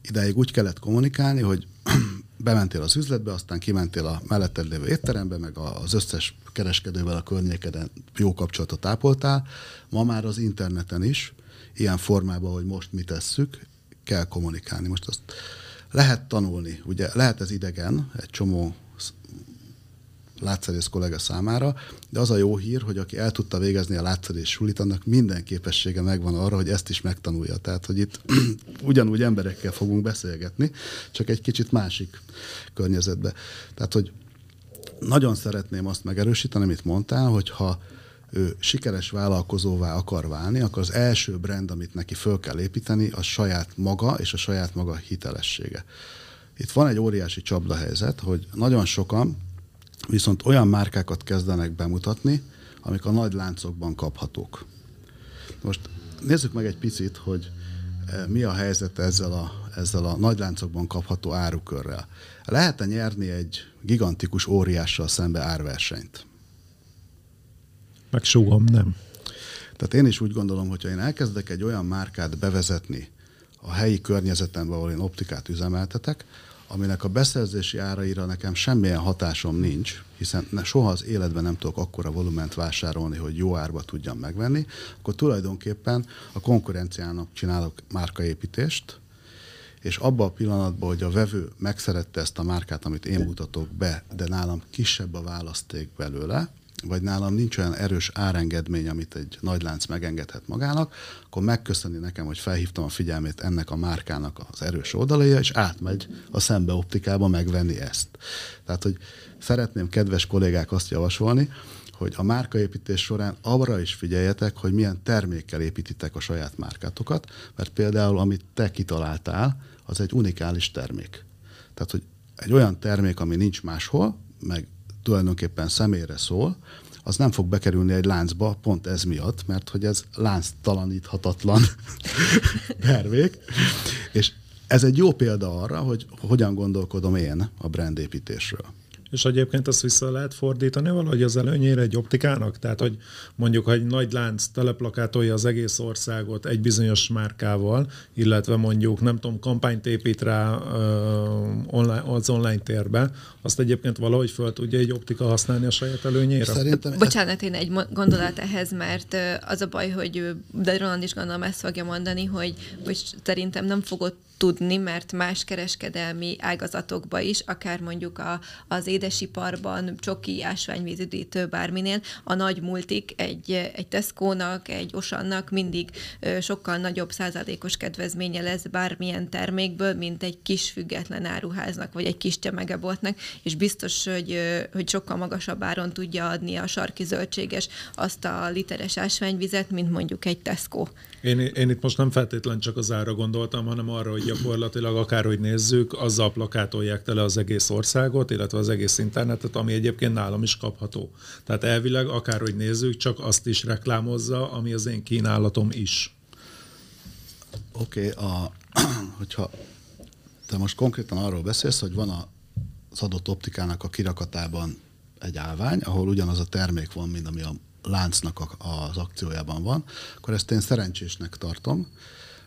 Ideig úgy kellett kommunikálni, hogy bementél az üzletbe, aztán kimentél a melletted lévő étterembe, meg az összes kereskedővel a környékeden jó kapcsolatot ápoltál. Ma már az interneten is, ilyen formában, hogy most mit tesszük, kell kommunikálni. Most azt lehet tanulni, ugye lehet ez idegen, egy csomó látszerész kollega számára, de az a jó hír, hogy aki el tudta végezni a látszerész sulit, annak minden képessége megvan arra, hogy ezt is megtanulja. Tehát, hogy itt ugyanúgy emberekkel fogunk beszélgetni, csak egy kicsit másik környezetbe. Tehát, hogy nagyon szeretném azt megerősíteni, amit mondtál, hogy ha ő sikeres vállalkozóvá akar válni, akkor az első brand, amit neki föl kell építeni, az saját maga és a saját maga hitelessége. Itt van egy óriási csapdahelyzet, hogy nagyon sokan viszont olyan márkákat kezdenek bemutatni, amik a nagy láncokban kaphatók. Most nézzük meg egy picit, hogy eh, mi a helyzet ezzel a, ezzel a nagy láncokban kapható árukörrel. Lehet-e nyerni egy gigantikus óriással szembe árversenyt? Megsúgom, nem. Tehát én is úgy gondolom, hogyha én elkezdek egy olyan márkát bevezetni a helyi környezetemben, ahol én optikát üzemeltetek, aminek a beszerzési áraira nekem semmilyen hatásom nincs, hiszen soha az életben nem tudok akkora volument vásárolni, hogy jó árba tudjam megvenni, akkor tulajdonképpen a konkurenciának csinálok márkaépítést, és abban a pillanatban, hogy a vevő megszerette ezt a márkát, amit én mutatok be, de nálam kisebb a választék belőle, vagy nálam nincs olyan erős árengedmény, amit egy nagy lánc megengedhet magának, akkor megköszöni nekem, hogy felhívtam a figyelmét ennek a márkának az erős oldalaja, és átmegy a szembeoptikába megvenni ezt. Tehát, hogy szeretném kedves kollégák azt javasolni, hogy a márkaépítés során arra is figyeljetek, hogy milyen termékkel építitek a saját márkátokat, mert például amit te kitaláltál, az egy unikális termék. Tehát, hogy egy olyan termék, ami nincs máshol, meg tulajdonképpen személyre szól, az nem fog bekerülni egy láncba, pont ez miatt, mert hogy ez lánctalaníthatatlan termék. És ez egy jó példa arra, hogy hogyan gondolkodom én a brandépítésről. És egyébként azt vissza lehet fordítani valahogy az előnyére egy optikának? Tehát, hogy mondjuk, ha egy nagy lánc teleplakátolja az egész országot egy bizonyos márkával, illetve mondjuk, nem tudom, kampányt épít rá online, az online térbe, azt egyébként valahogy föl tudja egy optika használni a saját előnyére? Szerintem... Bocsánat, én egy gondolat ehhez, mert az a baj, hogy de Roland is gondolom ezt fogja mondani, hogy, hogy szerintem nem fogod tudni, mert más kereskedelmi ágazatokba is, akár mondjuk a, az édesiparban, csoki, ásványvízüdítő, bárminél, a nagy multik egy, egy Tesco-nak, egy Osannak mindig sokkal nagyobb százalékos kedvezménye lesz bármilyen termékből, mint egy kis független áruháznak, vagy egy kis tömegeboltnak, és biztos, hogy, hogy sokkal magasabb áron tudja adni a sarki zöldséges azt a literes ásványvizet, mint mondjuk egy Tesco. Én, én itt most nem feltétlen csak az ára gondoltam, hanem arra, hogy gyakorlatilag akárhogy nézzük, azzal plakátolják tele az egész országot, illetve az egész internetet, ami egyébként nálam is kapható. Tehát elvileg akárhogy nézzük, csak azt is reklámozza, ami az én kínálatom is. Oké, okay, hogyha te most konkrétan arról beszélsz, hogy van a, az adott optikának a kirakatában egy állvány, ahol ugyanaz a termék van, mint ami a láncnak az akciójában van, akkor ezt én szerencsésnek tartom,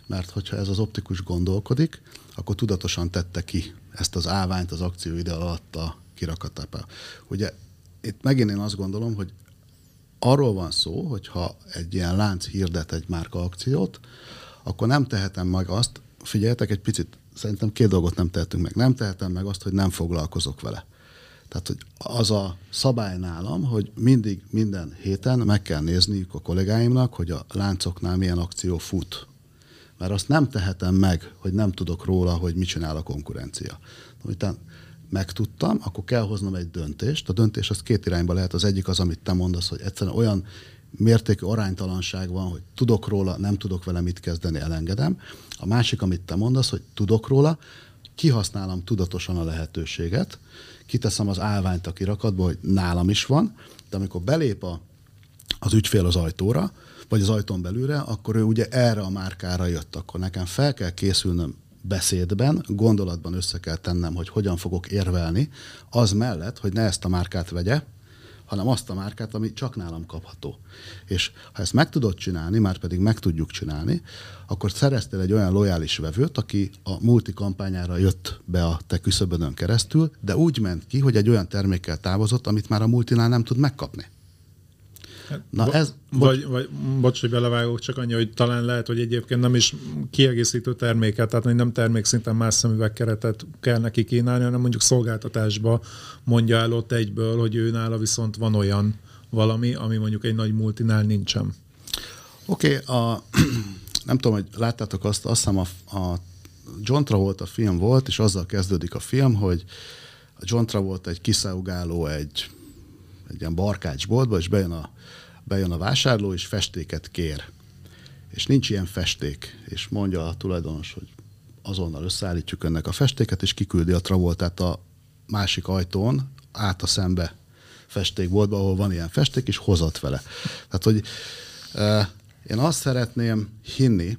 mert hogyha ez az optikus gondolkodik, akkor tudatosan tette ki ezt az állványt az akció ide alatt a kirakatába. Ugye itt megint én azt gondolom, hogy arról van szó, hogy ha egy ilyen lánc hirdet egy márka akciót, akkor nem tehetem meg azt, figyeljetek egy picit, szerintem két dolgot nem tehetünk meg. Nem tehetem meg azt, hogy nem foglalkozok vele. Tehát, hogy az a szabály nálam, hogy mindig minden héten meg kell nézniük a kollégáimnak, hogy a láncoknál milyen akció fut. Mert azt nem tehetem meg, hogy nem tudok róla, hogy mit csinál a konkurencia. Utána megtudtam, akkor kell hoznom egy döntést. A döntés az két irányba lehet. Az egyik az, amit te mondasz, hogy egyszerűen olyan mértékű aránytalanság van, hogy tudok róla, nem tudok vele mit kezdeni, elengedem. A másik, amit te mondasz, hogy tudok róla, kihasználom tudatosan a lehetőséget, kiteszem az állványt a kirakatba, hogy nálam is van, de amikor belép a, az ügyfél az ajtóra, vagy az ajtón belülre, akkor ő ugye erre a márkára jött, akkor nekem fel kell készülnöm beszédben, gondolatban össze kell tennem, hogy hogyan fogok érvelni, az mellett, hogy ne ezt a márkát vegye, hanem azt a márkát, ami csak nálam kapható. És ha ezt meg tudod csinálni, már pedig meg tudjuk csinálni, akkor szereztél egy olyan lojális vevőt, aki a multi kampányára jött be a te küszöbödön keresztül, de úgy ment ki, hogy egy olyan termékkel távozott, amit már a multinál nem tud megkapni. Na ez, vagy, vagy, bocs, hogy belevágok, csak annyi, hogy talán lehet, hogy egyébként nem is kiegészítő terméket, tehát nem termékszinten más szemüvegkeretet kell neki kínálni, hanem mondjuk szolgáltatásba mondja el ott egyből, hogy ő nála viszont van olyan valami, ami mondjuk egy nagy multinál nincsen. Oké, okay, a, nem tudom, hogy láttátok azt, azt hiszem a, a John Travolta film volt, és azzal kezdődik a film, hogy a John Travolta egy kiszáugáló egy, egy ilyen barkácsboltba, és bejön a bejön a vásárló, és festéket kér. És nincs ilyen festék, és mondja a tulajdonos, hogy azonnal összeállítjuk önnek a festéket, és kiküldi a Travoltát a másik ajtón át a szembe festékboltba, ahol van ilyen festék, és hozott vele. Tehát, hogy e, én azt szeretném hinni,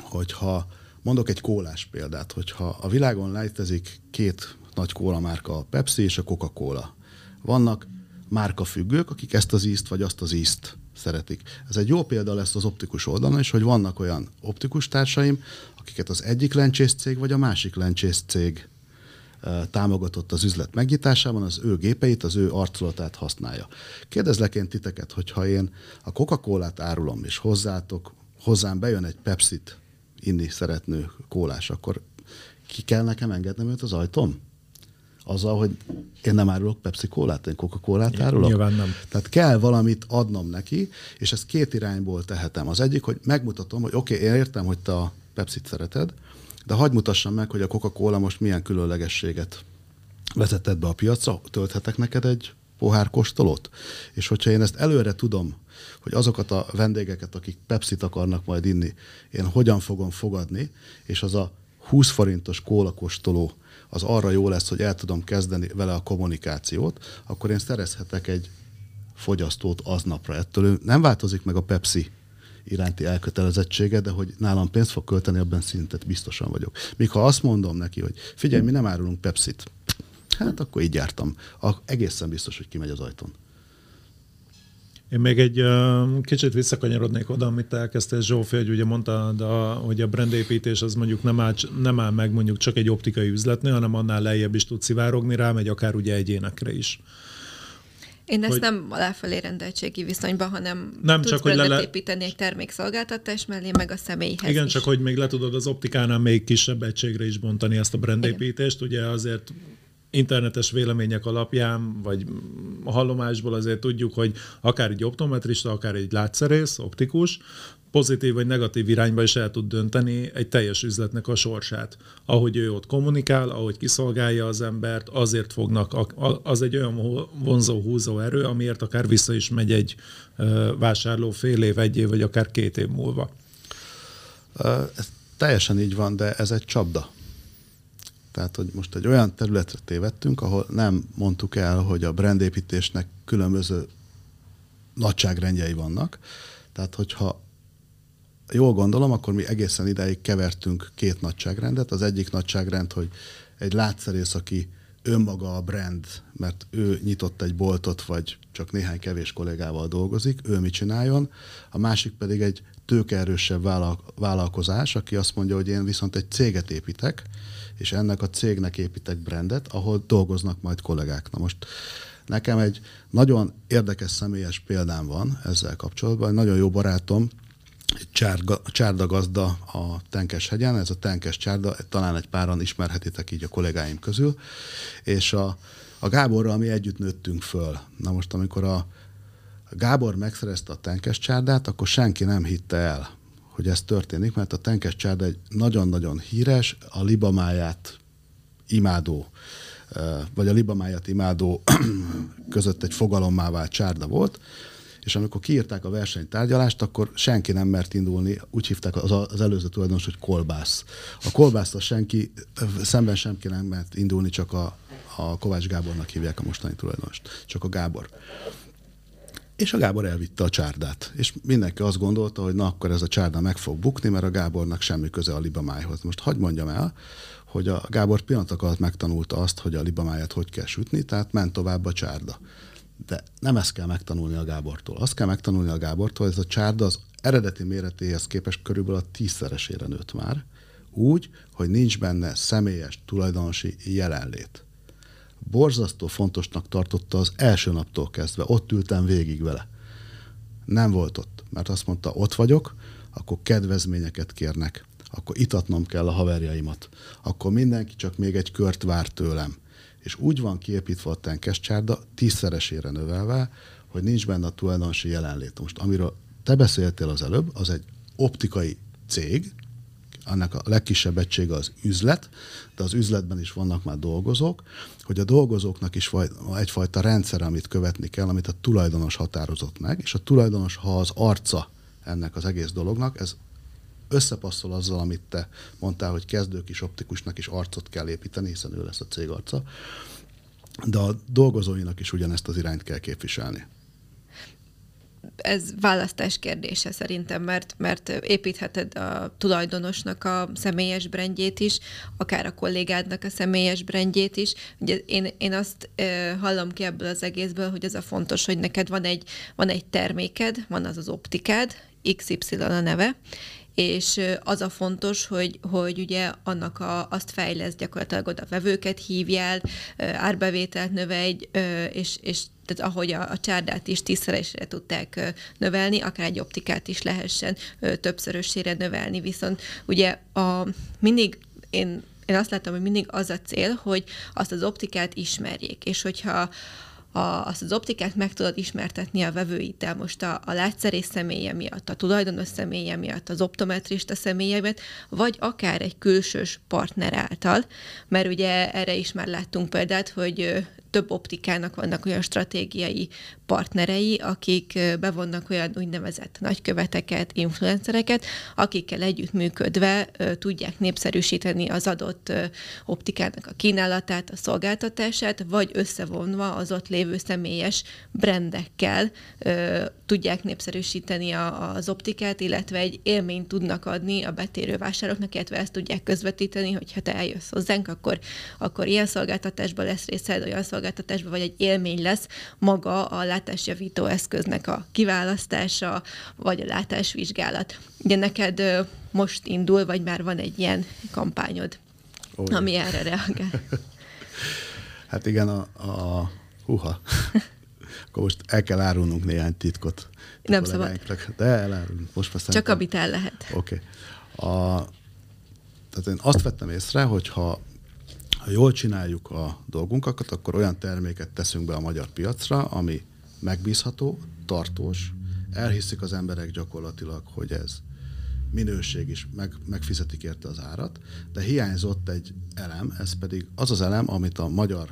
hogyha mondok egy kólás példát, hogyha a világon létezik két nagy kólamárka, a Pepsi és a Coca-Cola. Vannak márkafüggők, akik ezt az ízt vagy azt az ízt szeretik. Ez egy jó példa lesz az optikus oldalon is, hogy vannak olyan optikus társaim, akiket az egyik lencsész cég vagy a másik lencsész cég támogatott az üzlet megnyitásában, az ő gépeit, az ő arculatát használja. Kérdezlek én titeket, hogyha én a Coca-Colát árulom, és hozzátok, hozzám bejön egy Pepsit inni szeretnő kólás, akkor ki kell nekem engednem őt az ajtóm? Azzal, hogy én nem árulok Pepsi kólát, én Coca-Colát árulok. Nyilván nem. Tehát kell valamit adnom neki, és ezt két irányból tehetem. Az egyik, hogy megmutatom, hogy oké, okay, én értem, hogy te a Pepsi-t szereted, de hagyd mutassam meg, hogy a Coca-Cola most milyen különlegességet vezetett be a piacra, tölthetek neked egy pohár kóstolót? És hogyha én ezt előre tudom, hogy azokat a vendégeket, akik Pepsi-t akarnak majd inni, én hogyan fogom fogadni, és az a 20 forintos kólakostoló az arra jó lesz, hogy el tudom kezdeni vele a kommunikációt, akkor én szerezhetek egy fogyasztót aznapra. Ettől nem változik meg a Pepsi iránti elkötelezettsége, de hogy nálam pénzt fog költeni, abban szintet biztosan vagyok. Míg ha azt mondom neki, hogy figyelj, mi nem árulunk Pepsit, hát akkor így jártam. A, egészen biztos, hogy kimegy az ajtón. Én még egy uh, kicsit visszakanyarodnék oda, amit elkezdtél Zsófi, hogy ugye mondta, de, hogy a brandépítés az mondjuk nem áll, nem áll meg mondjuk csak egy optikai üzletnél, hanem annál lejjebb is tud szivárogni, rámegy akár ugye egyénekre is. Én ezt hogy nem aláfelé rendeltségi viszonyban, hanem nem tudsz csak, hogy le... építeni egy termékszolgáltatás mellé, meg a személyhez Igen, is. csak hogy még le tudod az optikánál még kisebb egységre is bontani ezt a brandépítést. Ugye azért internetes vélemények alapján, vagy hallomásból azért tudjuk, hogy akár egy optometrista, akár egy látszerész, optikus, pozitív vagy negatív irányba is el tud dönteni egy teljes üzletnek a sorsát. Ahogy ő ott kommunikál, ahogy kiszolgálja az embert, azért fognak, az egy olyan vonzó, húzó erő, amiért akár vissza is megy egy vásárló fél év, egy év, vagy akár két év múlva. Ez teljesen így van, de ez egy csapda. Tehát, hogy most egy olyan területre tévedtünk, ahol nem mondtuk el, hogy a brandépítésnek különböző nagyságrendjei vannak. Tehát, hogyha jól gondolom, akkor mi egészen ideig kevertünk két nagyságrendet. Az egyik nagyságrend, hogy egy látszerész, aki önmaga a brand, mert ő nyitott egy boltot, vagy csak néhány kevés kollégával dolgozik, ő mit csináljon. A másik pedig egy tőkeerősebb vállalkozás, aki azt mondja, hogy én viszont egy céget építek, és ennek a cégnek építek brandet, ahol dolgoznak majd kollégák. Na most nekem egy nagyon érdekes személyes példám van ezzel kapcsolatban. Egy nagyon jó barátom, csárga, csárda gazda a Tenkes-hegyen, ez a Tenkes csárda, talán egy páran ismerhetitek így a kollégáim közül, és a, a Gáborral mi együtt nőttünk föl. Na most, amikor a Gábor megszerezte a Tenkes csárdát, akkor senki nem hitte el, hogy ez történik, mert a Tenkes csárda egy nagyon-nagyon híres, a libamáját imádó, vagy a libamáját imádó között egy fogalommá vált csárda volt, és amikor kiírták a versenytárgyalást, akkor senki nem mert indulni, úgy hívták az, az előző tulajdonos, hogy kolbász. A kolbász senki, szemben senki nem mert indulni, csak a, a Kovács Gábornak hívják a mostani tulajdonost, csak a Gábor. És a Gábor elvitte a csárdát. És mindenki azt gondolta, hogy na akkor ez a csárda meg fog bukni, mert a Gábornak semmi köze a libamájhoz. Most hagyd mondjam el, hogy a Gábor pillanatok alatt megtanulta azt, hogy a libamáját hogy kell sütni, tehát ment tovább a csárda. De nem ezt kell megtanulni a Gábortól. Azt kell megtanulni a Gábortól, hogy ez a csárda az eredeti méretéhez képest körülbelül a tízszeresére nőtt már, úgy, hogy nincs benne személyes tulajdonosi jelenlét borzasztó fontosnak tartotta az első naptól kezdve. Ott ültem végig vele. Nem volt ott, mert azt mondta, ott vagyok, akkor kedvezményeket kérnek, akkor itatnom kell a haverjaimat, akkor mindenki csak még egy kört vár tőlem. És úgy van kiépítve a tenkescsárda, tízszeresére növelve, hogy nincs benne a tulajdonosi jelenlét. Most amiről te beszéltél az előbb, az egy optikai cég, annak a legkisebb egysége az üzlet, de az üzletben is vannak már dolgozók, hogy a dolgozóknak is egyfajta rendszer, amit követni kell, amit a tulajdonos határozott meg, és a tulajdonos, ha az arca ennek az egész dolognak, ez összepasszol azzal, amit te mondtál, hogy kezdők is optikusnak is arcot kell építeni, hiszen ő lesz a cég arca, de a dolgozóinak is ugyanezt az irányt kell képviselni ez választás kérdése szerintem, mert, mert építheted a tulajdonosnak a személyes brendjét is, akár a kollégádnak a személyes brendjét is. Ugye én, én azt hallom ki ebből az egészből, hogy az a fontos, hogy neked van egy, van egy terméked, van az az optikád, XY a neve, és az a fontos, hogy, hogy ugye annak a, azt fejlesz gyakorlatilag oda vevőket hívjál, árbevételt növelj, és, és tehát ahogy a, a csárdát is tízszeresre tudták növelni, akár egy optikát is lehessen többszörösére növelni, viszont ugye a, mindig én én azt látom, hogy mindig az a cél, hogy azt az optikát ismerjék, és hogyha a, azt az optikát meg tudod ismertetni a vevőiddel most a, a látszerész személye miatt, a tulajdonos személye miatt, az optometrista személye miatt, vagy akár egy külsős partner által, mert ugye erre is már láttunk példát, hogy több optikának vannak olyan stratégiai partnerei, akik bevonnak olyan úgynevezett nagyköveteket, influencereket, akikkel együttműködve tudják népszerűsíteni az adott optikának a kínálatát, a szolgáltatását, vagy összevonva az ott lévő személyes brendekkel tudják népszerűsíteni az optikát, illetve egy élményt tudnak adni a betérő vásároknak, illetve ezt tudják közvetíteni, hogy ha te eljössz hozzánk, akkor, akkor ilyen szolgáltatásban lesz részed, olyan szolgáltatásban, vagy egy élmény lesz maga a látásjavító eszköznek a kiválasztása, vagy a látásvizsgálat. Ugye neked most indul, vagy már van egy ilyen kampányod, oh, ami erre reagál. hát igen, a, a huha. Akkor most el kell árulnunk néhány titkot. Nem szabad. De elárulunk. Most már Csak amit el lehet. Oké. Okay. A, tehát én azt vettem észre, hogy ha ha jól csináljuk a dolgunkat, akkor olyan terméket teszünk be a magyar piacra, ami megbízható, tartós, elhiszik az emberek gyakorlatilag, hogy ez minőség is, meg, megfizetik érte az árat, de hiányzott egy elem, ez pedig az az elem, amit a magyar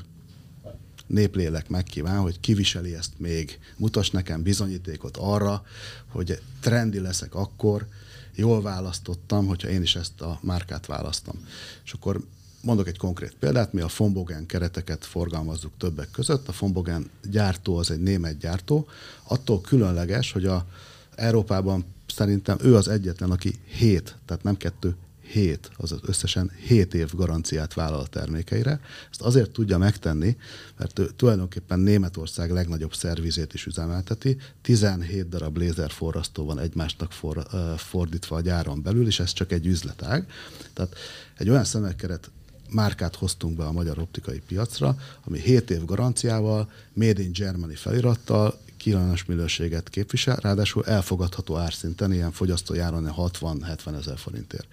néplélek megkíván, hogy kiviseli ezt még, mutas nekem bizonyítékot arra, hogy trendi leszek akkor, jól választottam, hogyha én is ezt a márkát választom. És akkor mondok egy konkrét példát, mi a Fombogen kereteket forgalmazzuk többek között. A Fombogen gyártó az egy német gyártó, attól különleges, hogy a Európában szerintem ő az egyetlen, aki 7, tehát nem kettő, 7, azaz összesen 7 év garanciát vállal a termékeire. Ezt azért tudja megtenni, mert ő tulajdonképpen Németország legnagyobb szervizét is üzemelteti. 17 darab lézerforrasztó van egymásnak for, fordítva a gyáron belül, és ez csak egy üzletág. Tehát egy olyan szemekeret márkát hoztunk be a magyar optikai piacra, ami 7 év garanciával, Made in Germany felirattal, kívánatos minőséget képvisel, ráadásul elfogadható árszinten, ilyen fogyasztói áron 60-70 ezer forintért.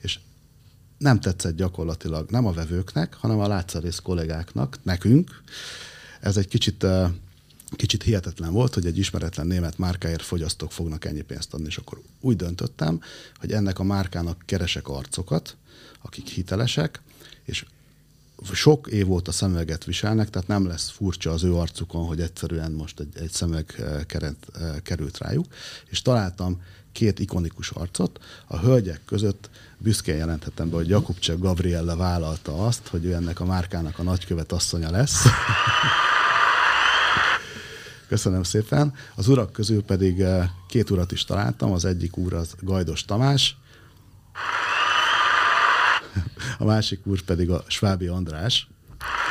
És nem tetszett gyakorlatilag nem a vevőknek, hanem a látszerész kollégáknak, nekünk. Ez egy kicsit, kicsit hihetetlen volt, hogy egy ismeretlen német márkáért fogyasztók fognak ennyi pénzt adni, és akkor úgy döntöttem, hogy ennek a márkának keresek arcokat, akik hitelesek, és sok év óta szemüveget viselnek, tehát nem lesz furcsa az ő arcukon, hogy egyszerűen most egy, egy szemüveg eh, keret, eh, került rájuk, és találtam két ikonikus arcot. A hölgyek között büszkén jelenthetem be, hogy Jakubcsev Gabriella vállalta azt, hogy ő ennek a márkának a nagykövet asszonya lesz. Köszönöm szépen. Az urak közül pedig eh, két urat is találtam, az egyik úr az Gajdos Tamás, a másik úr pedig a Svábi András.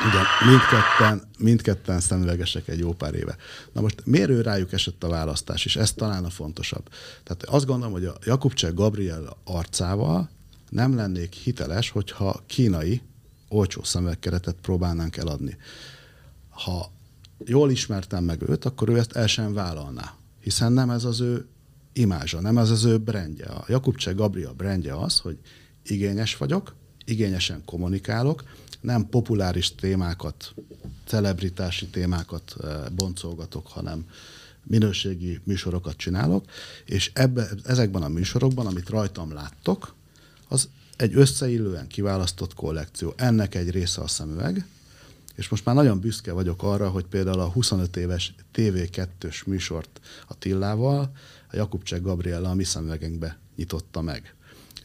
Ugye mindketten, mindketten szemüvegesek egy jó pár éve. Na most miért ő rájuk esett a választás, és ez talán a fontosabb. Tehát azt gondolom, hogy a Jakubcsek Gabriel arcával nem lennék hiteles, hogyha kínai olcsó szemüvegkeretet próbálnánk eladni. Ha jól ismertem meg őt, akkor ő ezt el sem vállalná, hiszen nem ez az ő imázsa, nem ez az ő brandje. A Jakubcsek Gabriel brandje az, hogy igényes vagyok, igényesen kommunikálok, nem populáris témákat, celebritási témákat eh, boncolgatok, hanem minőségi műsorokat csinálok, és ebbe, ezekben a műsorokban, amit rajtam láttok, az egy összeillően kiválasztott kollekció. Ennek egy része a szemüveg, és most már nagyon büszke vagyok arra, hogy például a 25 éves TV2-ös műsort a Tillával, a Jakubcsek Gabriella a mi szemüvegünkbe nyitotta meg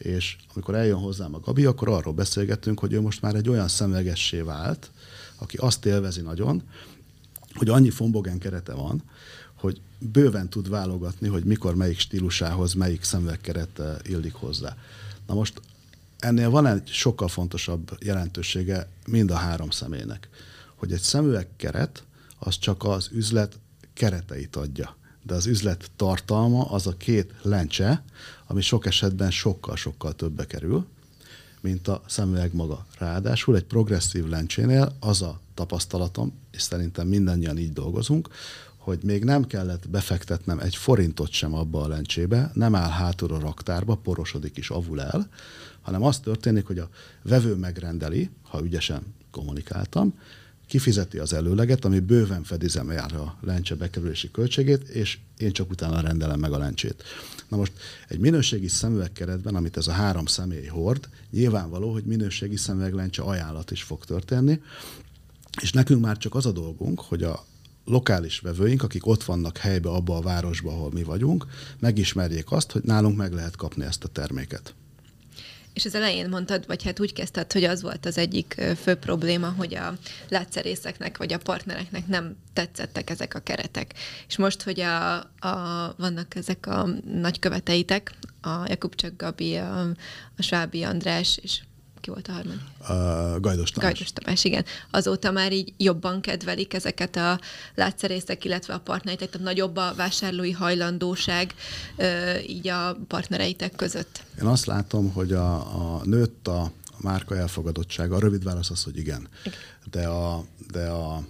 és amikor eljön hozzám a Gabi, akkor arról beszélgetünk, hogy ő most már egy olyan szemlegessé vált, aki azt élvezi nagyon, hogy annyi fombogen kerete van, hogy bőven tud válogatni, hogy mikor melyik stílusához melyik szemüvegkeret eh, illik hozzá. Na most ennél van egy sokkal fontosabb jelentősége mind a három személynek, hogy egy szemüvegkeret az csak az üzlet kereteit adja de az üzlet tartalma az a két lencse, ami sok esetben sokkal-sokkal többe kerül, mint a szemüveg maga. Ráadásul egy progresszív lencsénél az a tapasztalatom, és szerintem mindannyian így dolgozunk, hogy még nem kellett befektetnem egy forintot sem abba a lencsébe, nem áll hátul a raktárba, porosodik is, avul el, hanem az történik, hogy a vevő megrendeli, ha ügyesen kommunikáltam, kifizeti az előleget, ami bőven fedizem jár a lencse bekerülési költségét, és én csak utána rendelem meg a lencsét. Na most egy minőségi szemüvegkeretben, amit ez a három személy hord, nyilvánvaló, hogy minőségi szemüveglencse ajánlat is fog történni, és nekünk már csak az a dolgunk, hogy a lokális vevőink, akik ott vannak helybe, abba a városba, ahol mi vagyunk, megismerjék azt, hogy nálunk meg lehet kapni ezt a terméket. És az elején mondtad, vagy hát úgy kezdted, hogy az volt az egyik fő probléma, hogy a látszerészeknek vagy a partnereknek nem tetszettek ezek a keretek. És most, hogy a, a, vannak ezek a nagyköveteitek, a Jakub Gabi, a, a Svábi András, és ki volt a harmadik? Uh, Gajdos Tamás. Gajdos Tamás, igen. Azóta már így jobban kedvelik ezeket a látszerészek, illetve a partnereitek, tehát nagyobb a vásárlói hajlandóság így a partnereitek között. Én azt látom, hogy a, a nőtt a, a márka elfogadottsága. A rövid válasz az, hogy igen. De a, de a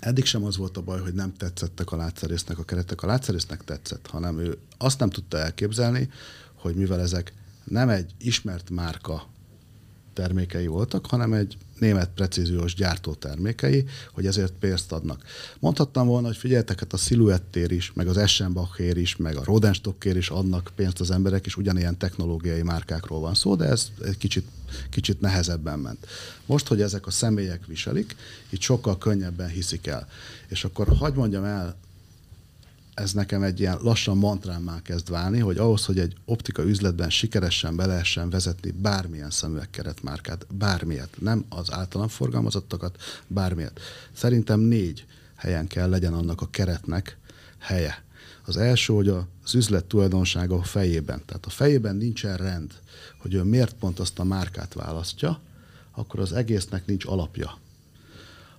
Eddig sem az volt a baj, hogy nem tetszettek a látszerésznek a keretek. A látszerésznek tetszett, hanem ő azt nem tudta elképzelni, hogy mivel ezek nem egy ismert márka termékei voltak, hanem egy német precíziós gyártó termékei, hogy ezért pénzt adnak. Mondhattam volna, hogy figyeltek, hát a Silhouettér is, meg az Eschenbachér is, meg a Rodenstockér is adnak pénzt az emberek, és ugyanilyen technológiai márkákról van szó, de ez egy kicsit, kicsit nehezebben ment. Most, hogy ezek a személyek viselik, itt sokkal könnyebben hiszik el. És akkor hagyd mondjam el ez nekem egy ilyen lassan mantrámmá kezd válni, hogy ahhoz, hogy egy optika üzletben sikeresen be lehessen vezetni bármilyen szemüvegkeretmárkát, bármilyet, nem az általam forgalmazottakat, bármilyet. Szerintem négy helyen kell legyen annak a keretnek helye. Az első, hogy az üzlet tulajdonsága a fejében. Tehát a fejében nincsen rend, hogy ő miért pont azt a márkát választja, akkor az egésznek nincs alapja.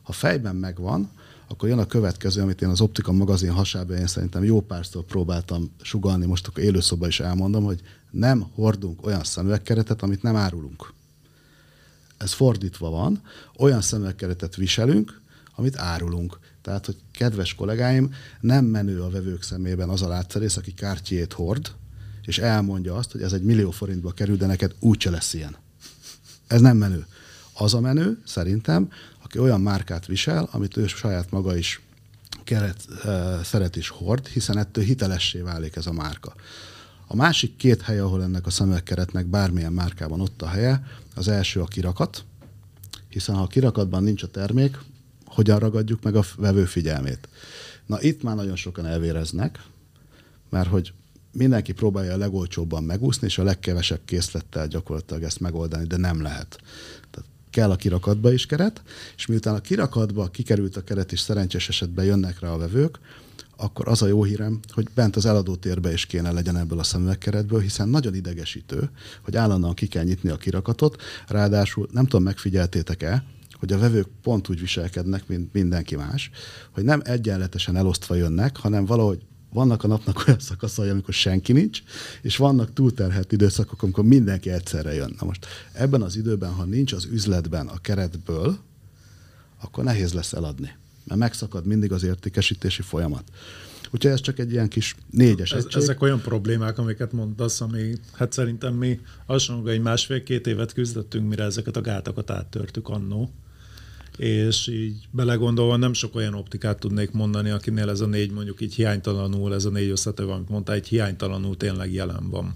Ha fejben megvan, akkor jön a következő, amit én az Optika magazin hasában én szerintem jó párszor próbáltam sugalni, most akkor élőszoba is elmondom, hogy nem hordunk olyan szemüvegkeretet, amit nem árulunk. Ez fordítva van, olyan szemüvegkeretet viselünk, amit árulunk. Tehát, hogy kedves kollégáim, nem menő a vevők szemében az a látszerész, aki kártyét hord, és elmondja azt, hogy ez egy millió forintba kerül, de neked úgyse lesz ilyen. Ez nem menő. Az a menő, szerintem, aki olyan márkát visel, amit ő saját maga is keret, szeret is hord, hiszen ettől hitelessé válik ez a márka. A másik két hely, ahol ennek a szemüvegkeretnek bármilyen márkában ott a helye, az első a kirakat, hiszen ha a kirakatban nincs a termék, hogyan ragadjuk meg a vevő figyelmét. Na itt már nagyon sokan elvéreznek, mert hogy mindenki próbálja a legolcsóbban megúszni, és a legkevesebb készlettel gyakorlatilag ezt megoldani, de nem lehet. Tehát kell a kirakatba is keret, és miután a kirakatba kikerült a keret, és szerencsés esetben jönnek rá a vevők, akkor az a jó hírem, hogy bent az eladó térbe is kéne legyen ebből a szemüvegkeretből, hiszen nagyon idegesítő, hogy állandóan ki kell nyitni a kirakatot, ráadásul nem tudom, megfigyeltétek-e, hogy a vevők pont úgy viselkednek, mint mindenki más, hogy nem egyenletesen elosztva jönnek, hanem valahogy vannak a napnak olyan szakaszai, amikor senki nincs, és vannak túlterhelt időszakok, amikor mindenki egyszerre jön. Na most ebben az időben, ha nincs az üzletben a keretből, akkor nehéz lesz eladni, mert megszakad mindig az értékesítési folyamat. Úgyhogy ez csak egy ilyen kis négyes ez, Ezek olyan problémák, amiket mondasz, ami hát szerintem mi hasonlóan egy másfél-két évet küzdöttünk, mire ezeket a gátakat áttörtük annó és így belegondolva nem sok olyan optikát tudnék mondani, akinél ez a négy mondjuk így hiánytalanul, ez a négy összetevő, amit mondta, egy hiánytalanul tényleg jelen van.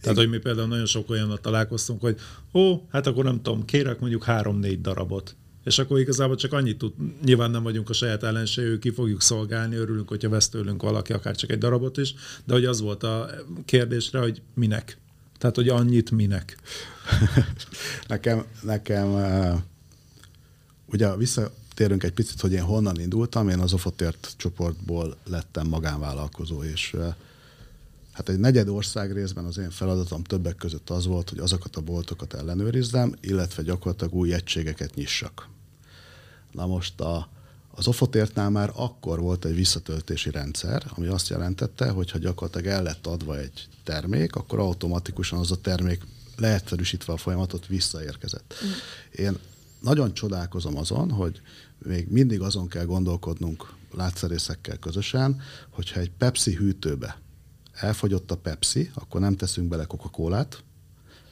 Tehát, hogy mi például nagyon sok olyannal találkoztunk, hogy ó, hát akkor nem tudom, kérek mondjuk három-négy darabot. És akkor igazából csak annyit tud, nyilván nem vagyunk a saját ellenségük, ki fogjuk szolgálni, örülünk, hogyha vesz tőlünk valaki akár csak egy darabot is, de hogy az volt a kérdésre, hogy minek. Tehát, hogy annyit minek. nekem, nekem ugye visszatérünk egy picit, hogy én honnan indultam, én az Ofotért csoportból lettem magánvállalkozó, és hát egy negyed ország részben az én feladatom többek között az volt, hogy azokat a boltokat ellenőrizzem, illetve gyakorlatilag új egységeket nyissak. Na most a, az Ofotértnál már akkor volt egy visszatöltési rendszer, ami azt jelentette, hogy ha gyakorlatilag el lett adva egy termék, akkor automatikusan az a termék leegyszerűsítve a folyamatot visszaérkezett. Mm. Én nagyon csodálkozom azon, hogy még mindig azon kell gondolkodnunk látszerészekkel közösen, hogyha egy Pepsi hűtőbe elfogyott a Pepsi, akkor nem teszünk bele Coca-Colát,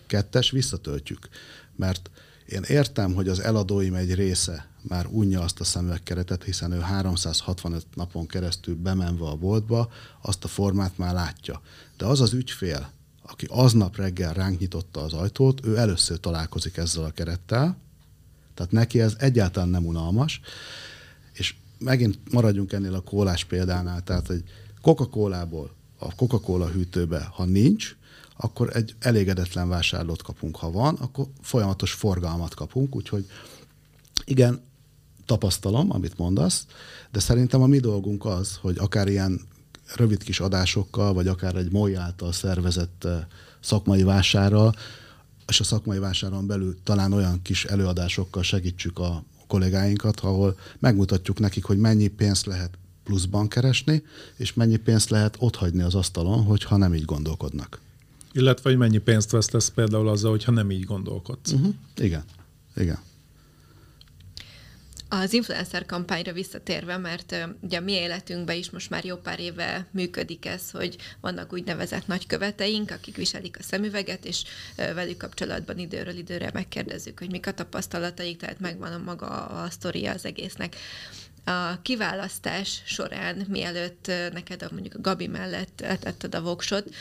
kettes, visszatöltjük. Mert én értem, hogy az eladóim egy része már unja azt a szemüvegkeretet, hiszen ő 365 napon keresztül bemenve a boltba, azt a formát már látja. De az az ügyfél, aki aznap reggel ránk nyitotta az ajtót, ő először találkozik ezzel a kerettel, tehát neki ez egyáltalán nem unalmas, és megint maradjunk ennél a kólás példánál, tehát egy Coca-Colából a Coca-Cola hűtőbe, ha nincs, akkor egy elégedetlen vásárlót kapunk. Ha van, akkor folyamatos forgalmat kapunk, úgyhogy igen, tapasztalom, amit mondasz, de szerintem a mi dolgunk az, hogy akár ilyen rövid kis adásokkal, vagy akár egy MOI által szervezett szakmai vásárral, és a szakmai vásáron belül talán olyan kis előadásokkal segítsük a kollégáinkat, ahol megmutatjuk nekik, hogy mennyi pénzt lehet pluszban keresni, és mennyi pénzt lehet otthagyni az asztalon, hogyha nem így gondolkodnak. Illetve, hogy mennyi pénzt vesztesz például azzal, hogyha nem így gondolkodsz. Uh-huh. Igen, igen. Az influencer kampányra visszatérve, mert ugye a mi életünkben is most már jó pár éve működik ez, hogy vannak úgynevezett nagyköveteink, akik viselik a szemüveget, és velük kapcsolatban időről időre megkérdezzük, hogy mik a tapasztalataik, tehát megvan a maga a sztoria az egésznek a kiválasztás során, mielőtt neked a, mondjuk a Gabi mellett tetted a voksot,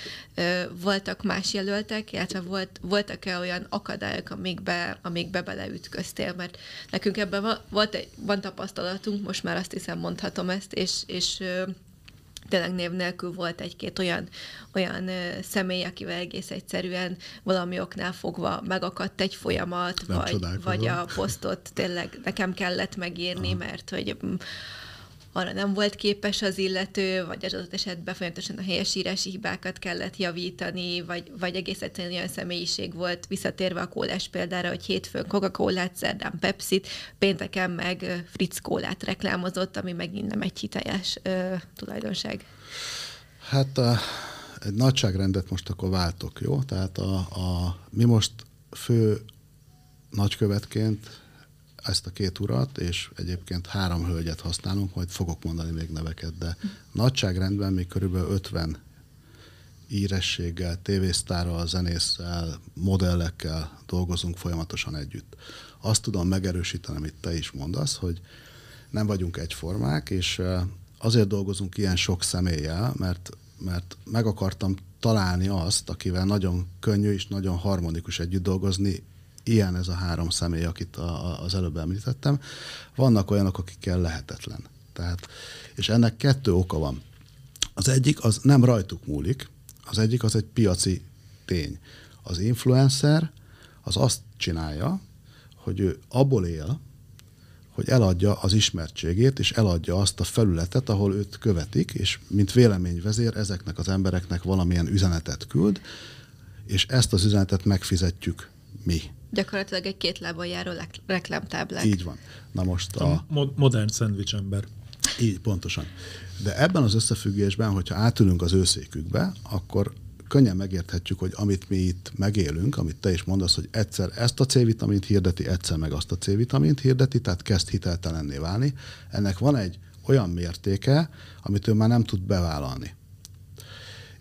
voltak más jelöltek, illetve volt, voltak-e olyan akadályok, amikbe, amikbe beleütköztél? Mert nekünk ebben volt egy, van tapasztalatunk, most már azt hiszem mondhatom ezt, és, és tényleg név nélkül volt egy-két olyan, olyan személy, akivel egész egyszerűen valami oknál fogva megakadt egy folyamat, Nem vagy, vagy a posztot tényleg nekem kellett megírni, Aha. mert hogy mm, arra nem volt képes az illető, vagy az adott esetben folyamatosan a helyesírási hibákat kellett javítani, vagy, vagy egész egyszerűen olyan személyiség volt, visszatérve a kólás példára, hogy hétfőn Coca-Colát, szerdán Pepsi-t, pénteken meg Fritz kólát reklámozott, ami megint nem egy hiteles ö, tulajdonság. Hát a, egy nagyságrendet most akkor váltok, jó? Tehát a, a, mi most fő nagykövetként ezt a két urat, és egyébként három hölgyet használunk, majd fogok mondani még neveket, de nagyságrendben még körülbelül 50 írességgel, tévésztárral, zenésszel, modellekkel dolgozunk folyamatosan együtt. Azt tudom megerősíteni, amit te is mondasz, hogy nem vagyunk egyformák, és azért dolgozunk ilyen sok személlyel, mert, mert meg akartam találni azt, akivel nagyon könnyű és nagyon harmonikus együtt dolgozni, ilyen ez a három személy, akit a, a, az előbb említettem. Vannak olyanok, akikkel lehetetlen. Tehát, és ennek kettő oka van. Az egyik az nem rajtuk múlik, az egyik az egy piaci tény. Az influencer az azt csinálja, hogy ő abból él, hogy eladja az ismertségét, és eladja azt a felületet, ahol őt követik, és mint véleményvezér ezeknek az embereknek valamilyen üzenetet küld, és ezt az üzenetet megfizetjük mi. Gyakorlatilag egy két lábon járó reklámtáblák. Így van. Na most a... a modern szendvics ember. Így, pontosan. De ebben az összefüggésben, hogyha átülünk az őszékükbe, akkor könnyen megérthetjük, hogy amit mi itt megélünk, amit te is mondasz, hogy egyszer ezt a C-vitamint hirdeti, egyszer meg azt a C-vitamint hirdeti, tehát kezd hiteltelenné válni. Ennek van egy olyan mértéke, amit ő már nem tud bevállalni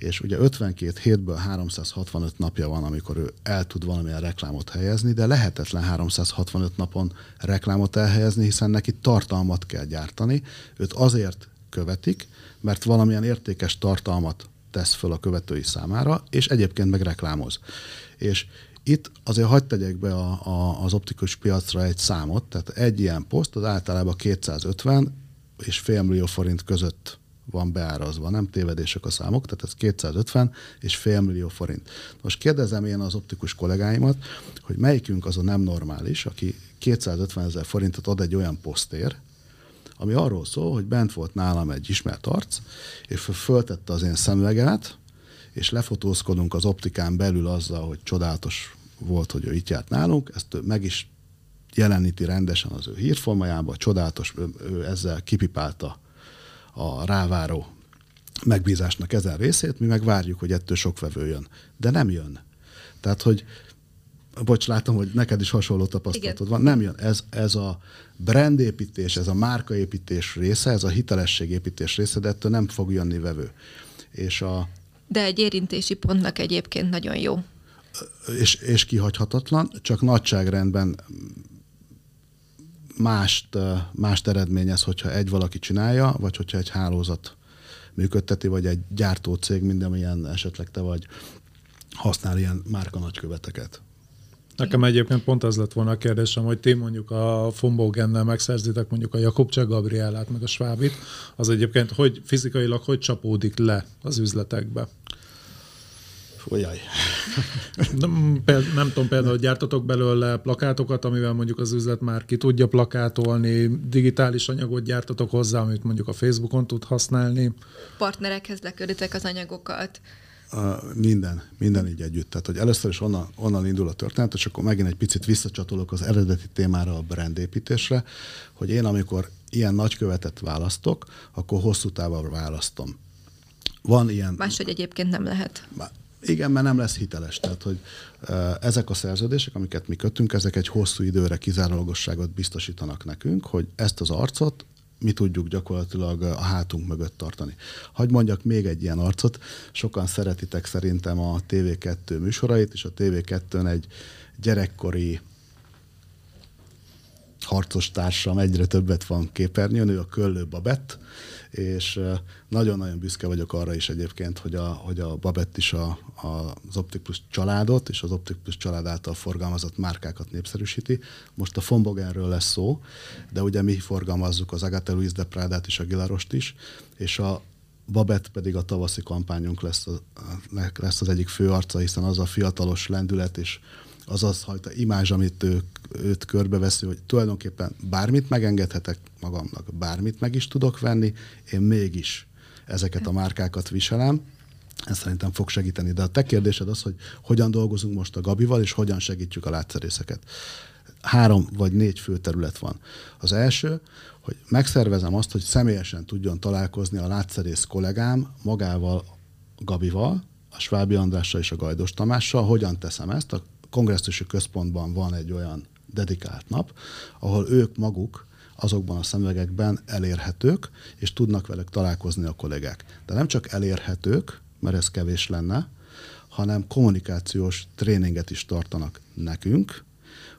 és ugye 52 hétből 365 napja van, amikor ő el tud valamilyen reklámot helyezni, de lehetetlen 365 napon reklámot elhelyezni, hiszen neki tartalmat kell gyártani. Őt azért követik, mert valamilyen értékes tartalmat tesz föl a követői számára, és egyébként meg reklámoz. És itt azért hagyd tegyek be a, a, az optikus piacra egy számot, tehát egy ilyen poszt az általában 250 és fél millió forint között van beárazva, nem tévedések a számok, tehát ez 250 és fél millió forint. Most kérdezem én az optikus kollégáimat, hogy melyikünk az a nem normális, aki 250 ezer forintot ad egy olyan posztér, ami arról szól, hogy bent volt nálam egy ismert arc, és föltette az én szemüvegemet, és lefotózkodunk az optikán belül azzal, hogy csodálatos volt, hogy ő itt járt nálunk, ezt meg is jeleníti rendesen az ő hírformájában, csodálatos, ő ezzel kipipálta a ráváró megbízásnak ezen részét, mi meg várjuk, hogy ettől sok vevő jön. De nem jön. Tehát, hogy bocs, látom, hogy neked is hasonló tapasztalatod van. Nem jön. Ez, ez a brandépítés, ez a márkaépítés része, ez a hitelességépítés része, de ettől nem fog jönni vevő. És a, de egy érintési pontnak egyébként nagyon jó. És, és kihagyhatatlan, csak nagyságrendben mást, mást eredményez, hogyha egy valaki csinálja, vagy hogyha egy hálózat működteti, vagy egy gyártócég, minden ilyen esetleg te vagy, használ ilyen márka nagyköveteket. Nekem egyébként pont ez lett volna a kérdésem, hogy ti mondjuk a Fombogennel megszerzitek mondjuk a Jakobcsák Gabrielát, meg a Svábit, az egyébként hogy fizikailag hogy csapódik le az üzletekbe? Folyaj. Nem, például, nem tudom, például gyártatok belőle plakátokat, amivel mondjuk az üzlet már ki tudja plakátolni, digitális anyagot gyártatok hozzá, amit mondjuk a Facebookon tud használni. Partnerekhez lekörditek az anyagokat. Uh, minden, minden így együtt. Tehát, hogy először is onnan, onnan indul a történet, és akkor megint egy picit visszacsatolok az eredeti témára, a brandépítésre, hogy én amikor ilyen nagykövetet választok, akkor hosszú távon választom. Van ilyen... Máshogy egyébként nem lehet. Igen, mert nem lesz hiteles. Tehát, hogy ezek a szerződések, amiket mi kötünk, ezek egy hosszú időre kizárólagosságot biztosítanak nekünk, hogy ezt az arcot mi tudjuk gyakorlatilag a hátunk mögött tartani. Hagy mondjak még egy ilyen arcot. Sokan szeretitek szerintem a TV2 műsorait, és a TV2-n egy gyerekkori harcos társam egyre többet van képernyőn, ő a Köllő Babett, és nagyon-nagyon büszke vagyok arra is egyébként, hogy a, hogy a Babett is a, a, az Optikus családot és az Optikus család által forgalmazott márkákat népszerűsíti. Most a Fombogenről lesz szó, de ugye mi forgalmazzuk az Agatha Louise de Prádát és a Gilarost is, és a Babett pedig a tavaszi kampányunk lesz, a, lesz az egyik fő arca, hiszen az a fiatalos lendület és az az hajta imázs, amit ő, őt körbeveszi, hogy tulajdonképpen bármit megengedhetek magamnak, bármit meg is tudok venni, én mégis ezeket a márkákat viselem, ez szerintem fog segíteni. De a te kérdésed az, hogy hogyan dolgozunk most a Gabival, és hogyan segítjük a látszerészeket. Három vagy négy fő terület van. Az első, hogy megszervezem azt, hogy személyesen tudjon találkozni a látszerész kollégám magával, Gabival, a Svábi Andrással és a Gajdos Tamással. Hogyan teszem ezt? A kongresszusi központban van egy olyan dedikált nap, ahol ők maguk azokban a szemüvegekben elérhetők, és tudnak velük találkozni a kollégák. De nem csak elérhetők, mert ez kevés lenne, hanem kommunikációs tréninget is tartanak nekünk.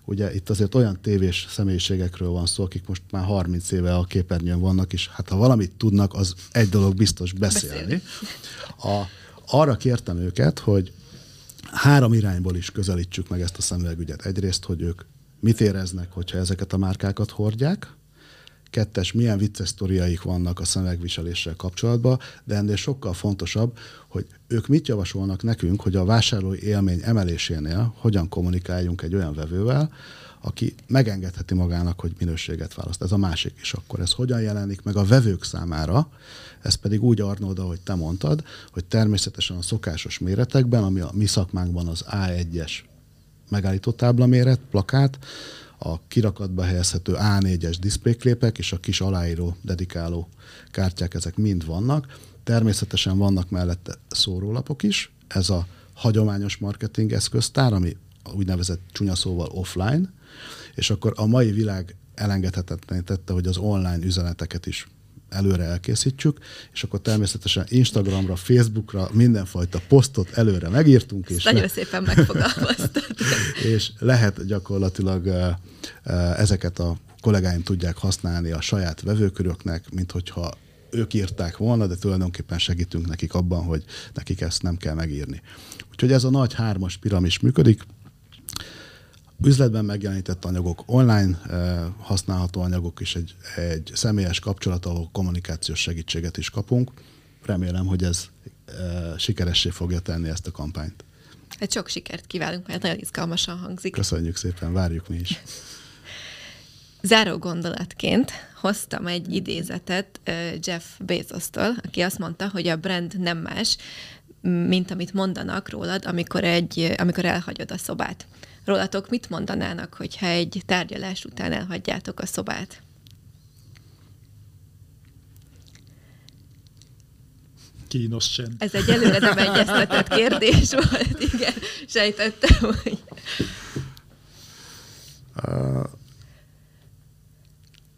Ugye itt azért olyan tévés személyiségekről van szó, akik most már 30 éve a képernyőn vannak, és hát ha valamit tudnak, az egy dolog biztos beszélni. A, arra kértem őket, hogy három irányból is közelítsük meg ezt a szemüvegügyet. Egyrészt, hogy ők mit éreznek, hogyha ezeket a márkákat hordják, kettes, milyen vicces sztoriaik vannak a szemüvegviseléssel kapcsolatban, de ennél sokkal fontosabb, hogy ők mit javasolnak nekünk, hogy a vásárlói élmény emelésénél hogyan kommunikáljunk egy olyan vevővel, aki megengedheti magának, hogy minőséget választ. Ez a másik is akkor. Ez hogyan jelenik meg a vevők számára, ez pedig úgy Arnold, ahogy te mondtad, hogy természetesen a szokásos méretekben, ami a mi szakmánkban az A1-es megállító tábla méret, plakát, a kirakatba helyezhető A4-es diszpléklépek és a kis aláíró, dedikáló kártyák, ezek mind vannak. Természetesen vannak mellette szórólapok is, ez a hagyományos marketing eszköztár, ami úgynevezett csúnya szóval offline, és akkor a mai világ elengedhetetlen tette, hogy az online üzeneteket is előre elkészítsük, és akkor természetesen Instagramra, Facebookra mindenfajta posztot előre megírtunk. És Nagyon le... szépen megfogalmaztad. és lehet gyakorlatilag ezeket a kollégáim tudják használni a saját vevőköröknek, mint hogyha ők írták volna, de tulajdonképpen segítünk nekik abban, hogy nekik ezt nem kell megírni. Úgyhogy ez a nagy hármas piramis működik, üzletben megjelenített anyagok, online eh, használható anyagok és egy, egy személyes kapcsolat, ahol kommunikációs segítséget is kapunk. Remélem, hogy ez eh, sikeressé fogja tenni ezt a kampányt. Hát sok sikert kívánunk, mert nagyon izgalmasan hangzik. Köszönjük szépen, várjuk mi is. Záró gondolatként hoztam egy idézetet eh, Jeff Bezos-tól, aki azt mondta, hogy a brand nem más, mint amit mondanak rólad, amikor, egy, amikor elhagyod a szobát. Rólatok mit mondanának, hogyha egy tárgyalás után elhagyjátok a szobát? kínos csend. Ez egy előre nem egyeztetett kérdés volt, igen, sejtettem, hogy... Uh,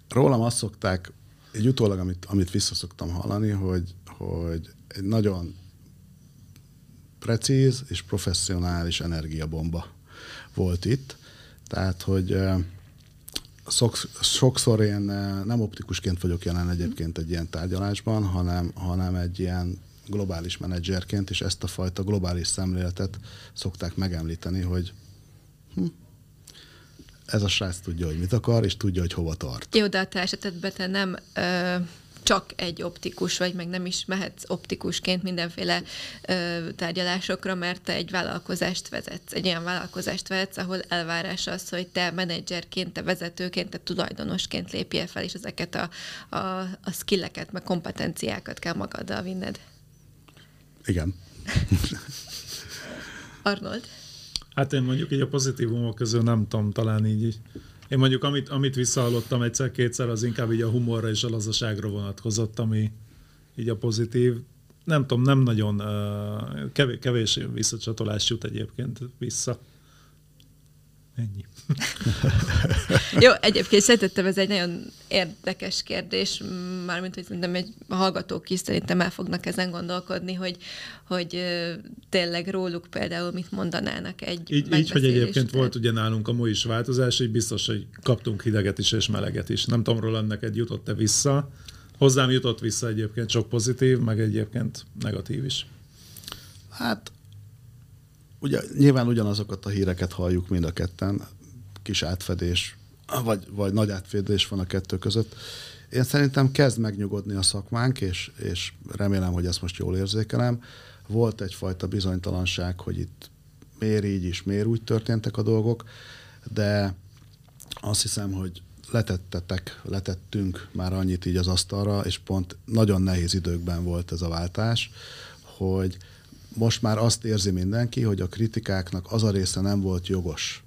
rólam azt szokták, egy utólag, amit, amit visszaszoktam hallani, hogy, hogy egy nagyon precíz és professzionális energiabomba volt itt. Tehát, hogy sokszor én nem optikusként vagyok jelen egyébként egy ilyen tárgyalásban, hanem, hanem egy ilyen globális menedzserként, és ezt a fajta globális szemléletet szokták megemlíteni, hogy hm, ez a srác tudja, hogy mit akar, és tudja, hogy hova tart. Jó, de a te esetedben te nem ö, csak egy optikus vagy, meg nem is mehetsz optikusként mindenféle ö, tárgyalásokra, mert te egy vállalkozást vezetsz, egy olyan vállalkozást vezetsz, ahol elvárás az, hogy te menedzserként, te vezetőként, te tulajdonosként lépjél fel, és ezeket a, a, a skilleket, meg kompetenciákat kell magaddal vinned. Igen. Arnold? Hát én mondjuk így a pozitívumok közül nem tudom, talán így, így én mondjuk, amit, amit visszahallottam egyszer-kétszer, az inkább így a humorra és a lazaságra vonatkozott, ami így a pozitív. Nem tudom, nem nagyon, kevés, kevés visszacsatolás jut egyébként vissza. Ennyi. Jó, egyébként szerintem ez egy nagyon érdekes kérdés, mármint, hogy szerintem egy hallgatók is szerintem el fognak ezen gondolkodni, hogy, hogy tényleg róluk például mit mondanának egy Így, így hogy egyébként volt ugye nálunk a mo is változás, így biztos, hogy kaptunk hideget is és meleget is. Nem tudom, róla neked jutott-e vissza. Hozzám jutott vissza egyébként sok pozitív, meg egyébként negatív is. Hát ugye nyilván ugyanazokat a híreket halljuk mind a ketten, kis átfedés, vagy, vagy nagy átfedés van a kettő között. Én szerintem kezd megnyugodni a szakmánk, és, és remélem, hogy ezt most jól érzékelem. Volt egyfajta bizonytalanság, hogy itt miért így is, miért úgy történtek a dolgok, de azt hiszem, hogy letettetek, letettünk már annyit így az asztalra, és pont nagyon nehéz időkben volt ez a váltás, hogy most már azt érzi mindenki, hogy a kritikáknak az a része nem volt jogos,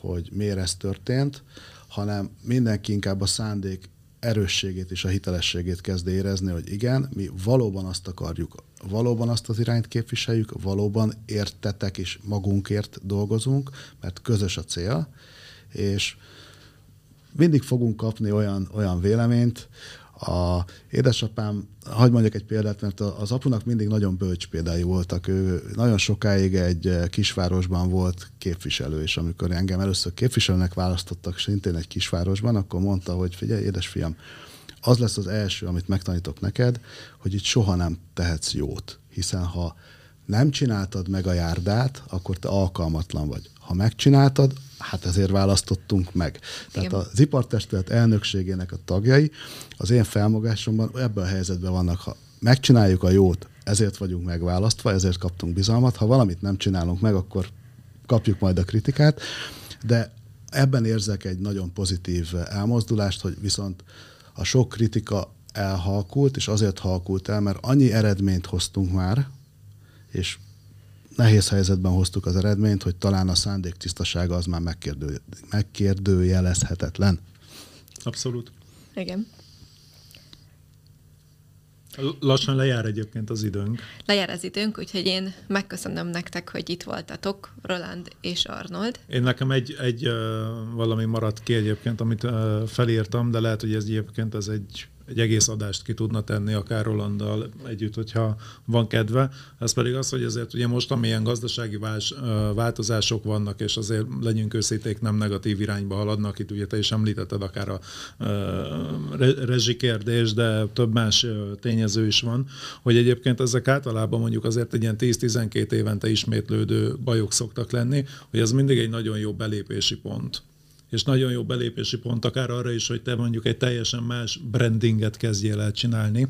hogy miért ez történt, hanem mindenki inkább a szándék erősségét és a hitelességét kezd érezni, hogy igen, mi valóban azt akarjuk, valóban azt az irányt képviseljük, valóban értetek és magunkért dolgozunk, mert közös a cél, és mindig fogunk kapni olyan, olyan véleményt, a édesapám, hagyd mondjak egy példát, mert az apunak mindig nagyon bölcs példái voltak. Ő nagyon sokáig egy kisvárosban volt képviselő, és amikor engem először képviselőnek választottak, szintén egy kisvárosban, akkor mondta, hogy figyelj, édesfiam, az lesz az első, amit megtanítok neked, hogy itt soha nem tehetsz jót, hiszen ha nem csináltad meg a járdát, akkor te alkalmatlan vagy. Ha megcsináltad, hát ezért választottunk meg. Tehát Igen. az ipartestület elnökségének a tagjai az én felmogásomban ebben a helyzetben vannak, ha megcsináljuk a jót, ezért vagyunk megválasztva, ezért kaptunk bizalmat, ha valamit nem csinálunk meg, akkor kapjuk majd a kritikát, de ebben érzek egy nagyon pozitív elmozdulást, hogy viszont a sok kritika elhalkult, és azért halkult el, mert annyi eredményt hoztunk már, és nehéz helyzetben hoztuk az eredményt, hogy talán a szándék tisztasága az már megkérdő, megkérdőjelezhetetlen. Abszolút. Igen. Lassan lejár egyébként az időnk. Lejár az időnk, úgyhogy én megköszönöm nektek, hogy itt voltatok, Roland és Arnold. Én nekem egy, egy uh, valami maradt ki egyébként, amit uh, felírtam, de lehet, hogy ez egyébként ez egy egy egész adást ki tudna tenni, akár Rolanddal együtt, hogyha van kedve. Ez pedig az, hogy ezért ugye most, amilyen gazdasági vás, változások vannak, és azért legyünk őszíték, nem negatív irányba haladnak, itt ugye te is említetted akár a rezsikérdés, de több más tényező is van, hogy egyébként ezek általában mondjuk azért egy ilyen 10-12 évente ismétlődő bajok szoktak lenni, hogy ez mindig egy nagyon jó belépési pont és nagyon jó belépési pont akár arra is, hogy te mondjuk egy teljesen más brandinget kezdjél el csinálni.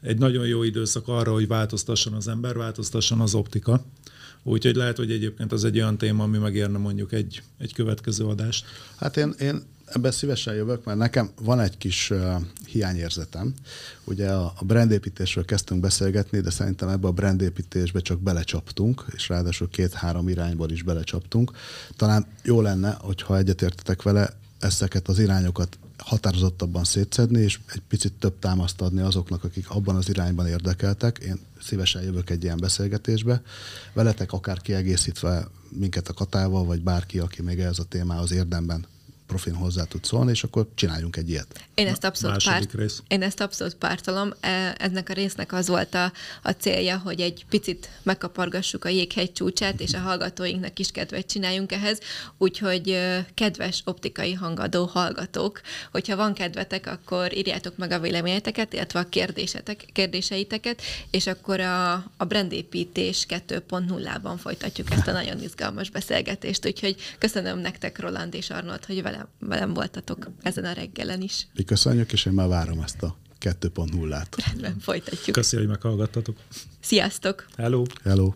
Egy nagyon jó időszak arra, hogy változtasson az ember, változtasson az optika. Úgyhogy lehet, hogy egyébként az egy olyan téma, ami megérne mondjuk egy, egy következő adást. Hát én, én ebben szívesen jövök, mert nekem van egy kis uh, hiányérzetem. Ugye a, a brandépítésről kezdtünk beszélgetni, de szerintem ebbe a brandépítésbe csak belecsaptunk, és ráadásul két-három irányból is belecsaptunk. Talán jó lenne, hogyha egyetértetek vele, ezeket az irányokat határozottabban szétszedni, és egy picit több támaszt adni azoknak, akik abban az irányban érdekeltek. Én szívesen jövök egy ilyen beszélgetésbe. Veletek akár kiegészítve minket a Katával, vagy bárki, aki még ez a témához érdemben profin hozzá tud szólni, és akkor csináljunk egy ilyet. Én ezt abszolút, párt, rész. én ezt abszolút pártolom. E, Ennek a résznek az volt a, a célja, hogy egy picit megkapargassuk a jéghegy csúcsát, és a hallgatóinknak is kedvet csináljunk ehhez. Úgyhogy kedves optikai hangadó hallgatók, hogyha van kedvetek, akkor írjátok meg a véleményeteket, illetve a kérdésetek, kérdéseiteket, és akkor a, a brandépítés 2.0-ban folytatjuk ezt a nagyon izgalmas beszélgetést. Úgyhogy köszönöm nektek, Roland és Arnold, hogy velem, velem voltatok ezen a reggelen is. Mi köszönjük, és én már várom ezt a 2.0-át. Rendben, folytatjuk. Köszi, hogy meghallgattatok. Sziasztok! Hello! Hello!